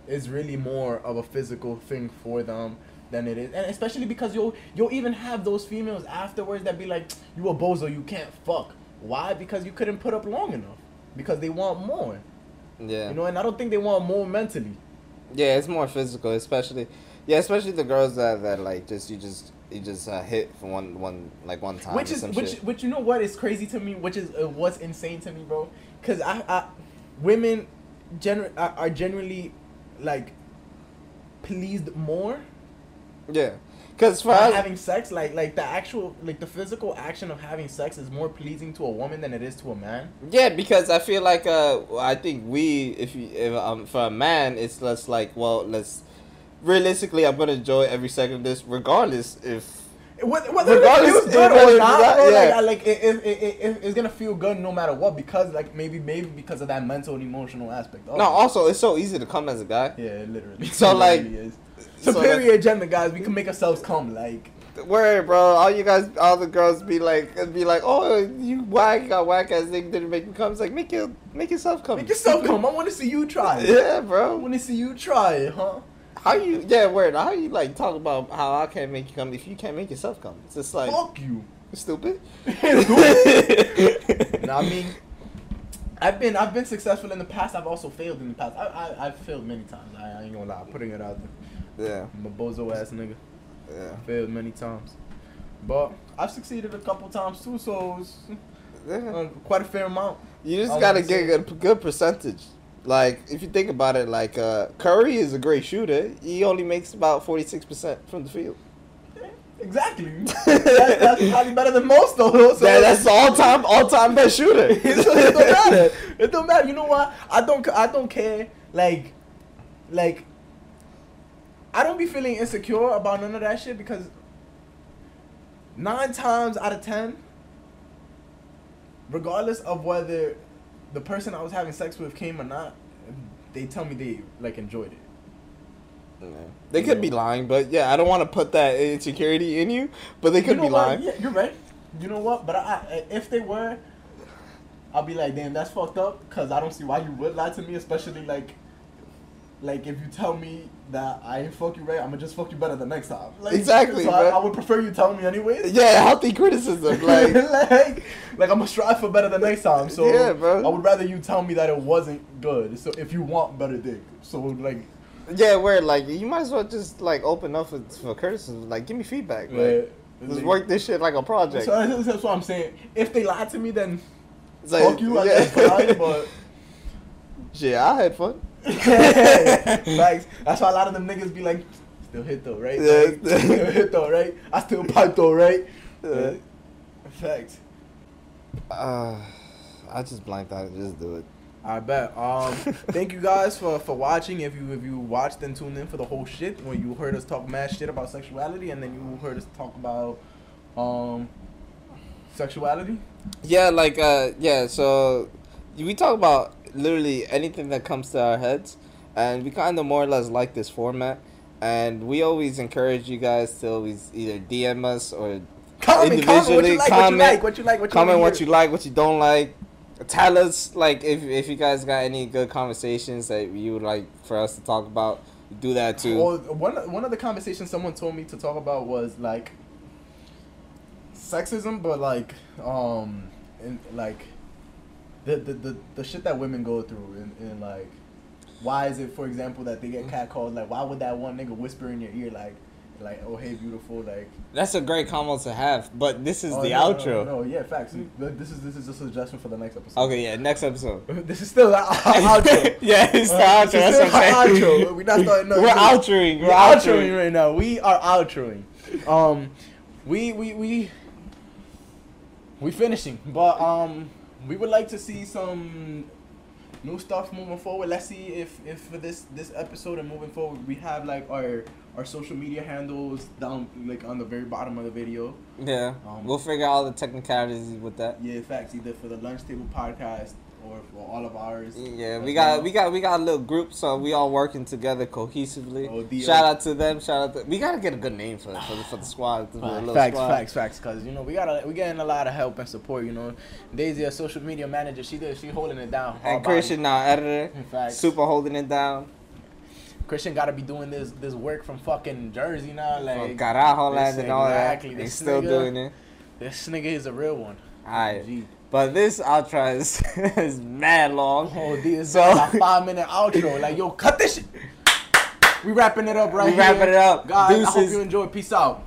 Speaker 1: is really more of a physical thing for them than it is, and especially because you'll you'll even have those females afterwards that be like, you a bozo, you can't fuck. Why? Because you couldn't put up long enough. Because they want more.
Speaker 2: Yeah.
Speaker 1: You know, and I don't think they want more mentally.
Speaker 2: Yeah, it's more physical, especially yeah, especially the girls that that like just you just you just uh, hit for one one like one time.
Speaker 1: which is which
Speaker 2: shit.
Speaker 1: which you know what is crazy to me which is uh, what's insane to me bro because I, I women gener- are, are generally like pleased more
Speaker 2: yeah, because for us,
Speaker 1: having sex like like the actual like the physical action of having sex is more pleasing to a woman than it is to a man
Speaker 2: yeah, because I feel like uh I think we if you if um for a man it's less like well let's realistically I'm gonna enjoy every second of this regardless if
Speaker 1: Whether, whether
Speaker 2: Regardless
Speaker 1: it feels good or not, bro, like,
Speaker 2: yeah.
Speaker 1: I, like it, it, it, it, it's gonna feel good no matter what because like maybe maybe because of that mental and emotional aspect. Of
Speaker 2: no also it's so easy to come as a guy.
Speaker 1: Yeah, literally.
Speaker 2: So, like-
Speaker 1: really is.
Speaker 2: so, like-
Speaker 1: superior agenda, guys. We can make ourselves come. Like,
Speaker 2: Word, bro. All you guys, all the girls be like, be like, oh, you whack, got whack ass nigga didn't make me come. It's like, make your, make yourself come.
Speaker 1: make yourself come. I want to see you try it.
Speaker 2: Yeah,
Speaker 1: I
Speaker 2: bro.
Speaker 1: want to see you try it, huh?
Speaker 2: How you, yeah, word. How you like talk about how I can't make you come if you can't make yourself come? It's just like
Speaker 1: Fuck you.
Speaker 2: stupid.
Speaker 1: no, I mean, I've been I've been successful in the past. I've also failed in the past. I, I I've failed many times. I, I ain't gonna lie. I'm Putting it out there.
Speaker 2: Yeah,
Speaker 1: I'm a bozo ass nigga.
Speaker 2: yeah,
Speaker 1: Failed many times, but I've succeeded a couple times too. So it's
Speaker 2: yeah.
Speaker 1: uh, quite a fair amount.
Speaker 2: You just
Speaker 1: I
Speaker 2: gotta get a good, good percentage. Like if you think about it, like uh, Curry is a great shooter. He only makes about forty six percent from the field.
Speaker 1: Exactly. that's, that's probably better than most though. So
Speaker 2: That, that's the all time all time best shooter.
Speaker 1: it, don't, it don't matter. It don't matter. You know what? I don't. I don't care. Like, like. I don't be feeling insecure about none of that shit because nine times out of ten, regardless of whether the person I was having sex with came or not, they tell me they like enjoyed it. Yeah.
Speaker 2: They could be lying, but yeah, I don't want to put that insecurity in you. But they could
Speaker 1: you know
Speaker 2: be
Speaker 1: what?
Speaker 2: lying.
Speaker 1: Yeah, you're right. You know what? But I, I, if they were, I'll be like, damn, that's fucked up. Cause I don't see why you would lie to me, especially like, like if you tell me that I ain't fuck you right, I'ma just fuck you better the next time. Like,
Speaker 2: Exactly,
Speaker 1: So I,
Speaker 2: bro.
Speaker 1: I would prefer you tell me anyways.
Speaker 2: Yeah, healthy criticism. Like,
Speaker 1: like, like I'm gonna strive for better the next time. So
Speaker 2: Yeah, bro.
Speaker 1: I would rather you tell me that it wasn't good. So if you want better dick, so like,
Speaker 2: yeah, where like you might as well just like open up for, for criticism. Like, give me feedback. Like, let's
Speaker 1: like-
Speaker 2: work this shit like a project.
Speaker 1: So that's, that's what I'm saying. If they lie to me, then
Speaker 2: It's like,
Speaker 1: fuck you. I
Speaker 2: yeah.
Speaker 1: guess but.
Speaker 2: Shit, I had fun.
Speaker 1: Facts. That's why a lot of them niggas be like, still hit though, right?
Speaker 2: Yeah.
Speaker 1: Like, still hit though, right? I still pipe though, right?
Speaker 2: Yeah.
Speaker 1: Facts.
Speaker 2: Uh, I just blanked out. Just do it.
Speaker 1: I bet. Um, thank you guys for, for watching. If you if you watched and tuned in for the whole shit, when you heard us talk mad shit about sexuality, and then you heard us talk about um sexuality.
Speaker 2: Yeah, like uh, yeah. So we talk about literally anything that comes to our heads, and we kind of more or less like this format. And we always encourage you guys to always either DM us or
Speaker 1: Comment, comment what you
Speaker 2: Individually,
Speaker 1: like,
Speaker 2: comment-
Speaker 1: what you like, what you like, what you
Speaker 2: comment what you like, what you don't like. Tell us like if if you guys got any good conversations that you would like for us to talk about. Do that too.
Speaker 1: Well, one one of the conversations someone told me to talk about was like sexism, but like um, and like the the, the, the shit that women go through, and, and like why is it, for example, that they get catcalled? Like, why would that one nigga whisper in your ear like, like, oh hey beautiful, like
Speaker 2: That's a great combo to have, but this is
Speaker 1: oh,
Speaker 2: the
Speaker 1: no, no,
Speaker 2: outro.
Speaker 1: No, yeah, facts. This is this is a suggestion for the next episode.
Speaker 2: Okay, yeah, next episode.
Speaker 1: this is still our outro.
Speaker 2: yeah, it's the
Speaker 1: Uh,
Speaker 2: outro.
Speaker 1: this
Speaker 2: That's
Speaker 1: is
Speaker 2: what
Speaker 1: still
Speaker 2: I'm saying.
Speaker 1: outro. We're not starting. no,
Speaker 2: We're
Speaker 1: no.
Speaker 2: outroing.
Speaker 1: We're
Speaker 2: We're
Speaker 1: outroing
Speaker 2: outroing.
Speaker 1: right now. We are outroing. Um, we we we we finishing, but um, we would like to see some new stuff moving forward. Let's see if if for this this episode and moving forward, we have like our our social media handles down like on the very bottom of the video.
Speaker 2: Yeah,
Speaker 1: Um,
Speaker 2: we'll figure out all the technicalities with that.
Speaker 1: Yeah, facts. Either for the lunch table podcast or for all of ours.
Speaker 2: Yeah, we got we got we got a little group, so we all working together cohesively.
Speaker 1: Oh, the-
Speaker 2: Shout out to them. Shout out to we gotta get a good name for for the, for the squad. For the
Speaker 1: Facts,
Speaker 2: squad.
Speaker 1: facts, facts. Cause you know we got a, we getting a lot of help and support. You know, Daisy, a social media manager, she did she holding it down.
Speaker 2: And. Christian now editor,
Speaker 1: Facts.
Speaker 2: super holding it down.
Speaker 1: Christian got to be doing this this work from fucking Jersey now.
Speaker 2: From
Speaker 1: Like
Speaker 2: Carajo land and all
Speaker 1: exactly,
Speaker 2: that.
Speaker 1: This
Speaker 2: still
Speaker 1: nigga-
Speaker 2: doing it.
Speaker 1: this nigga is a real one.
Speaker 2: Alright.
Speaker 1: Gee.
Speaker 2: But this outro is, is mad long.
Speaker 1: Oh, this
Speaker 2: So-
Speaker 1: is a five minute outro. Like yo, cut this shit. We wrapping it up right
Speaker 2: We
Speaker 1: here.
Speaker 2: wrapping it up.
Speaker 1: Guys, I hope you enjoy. Peace out.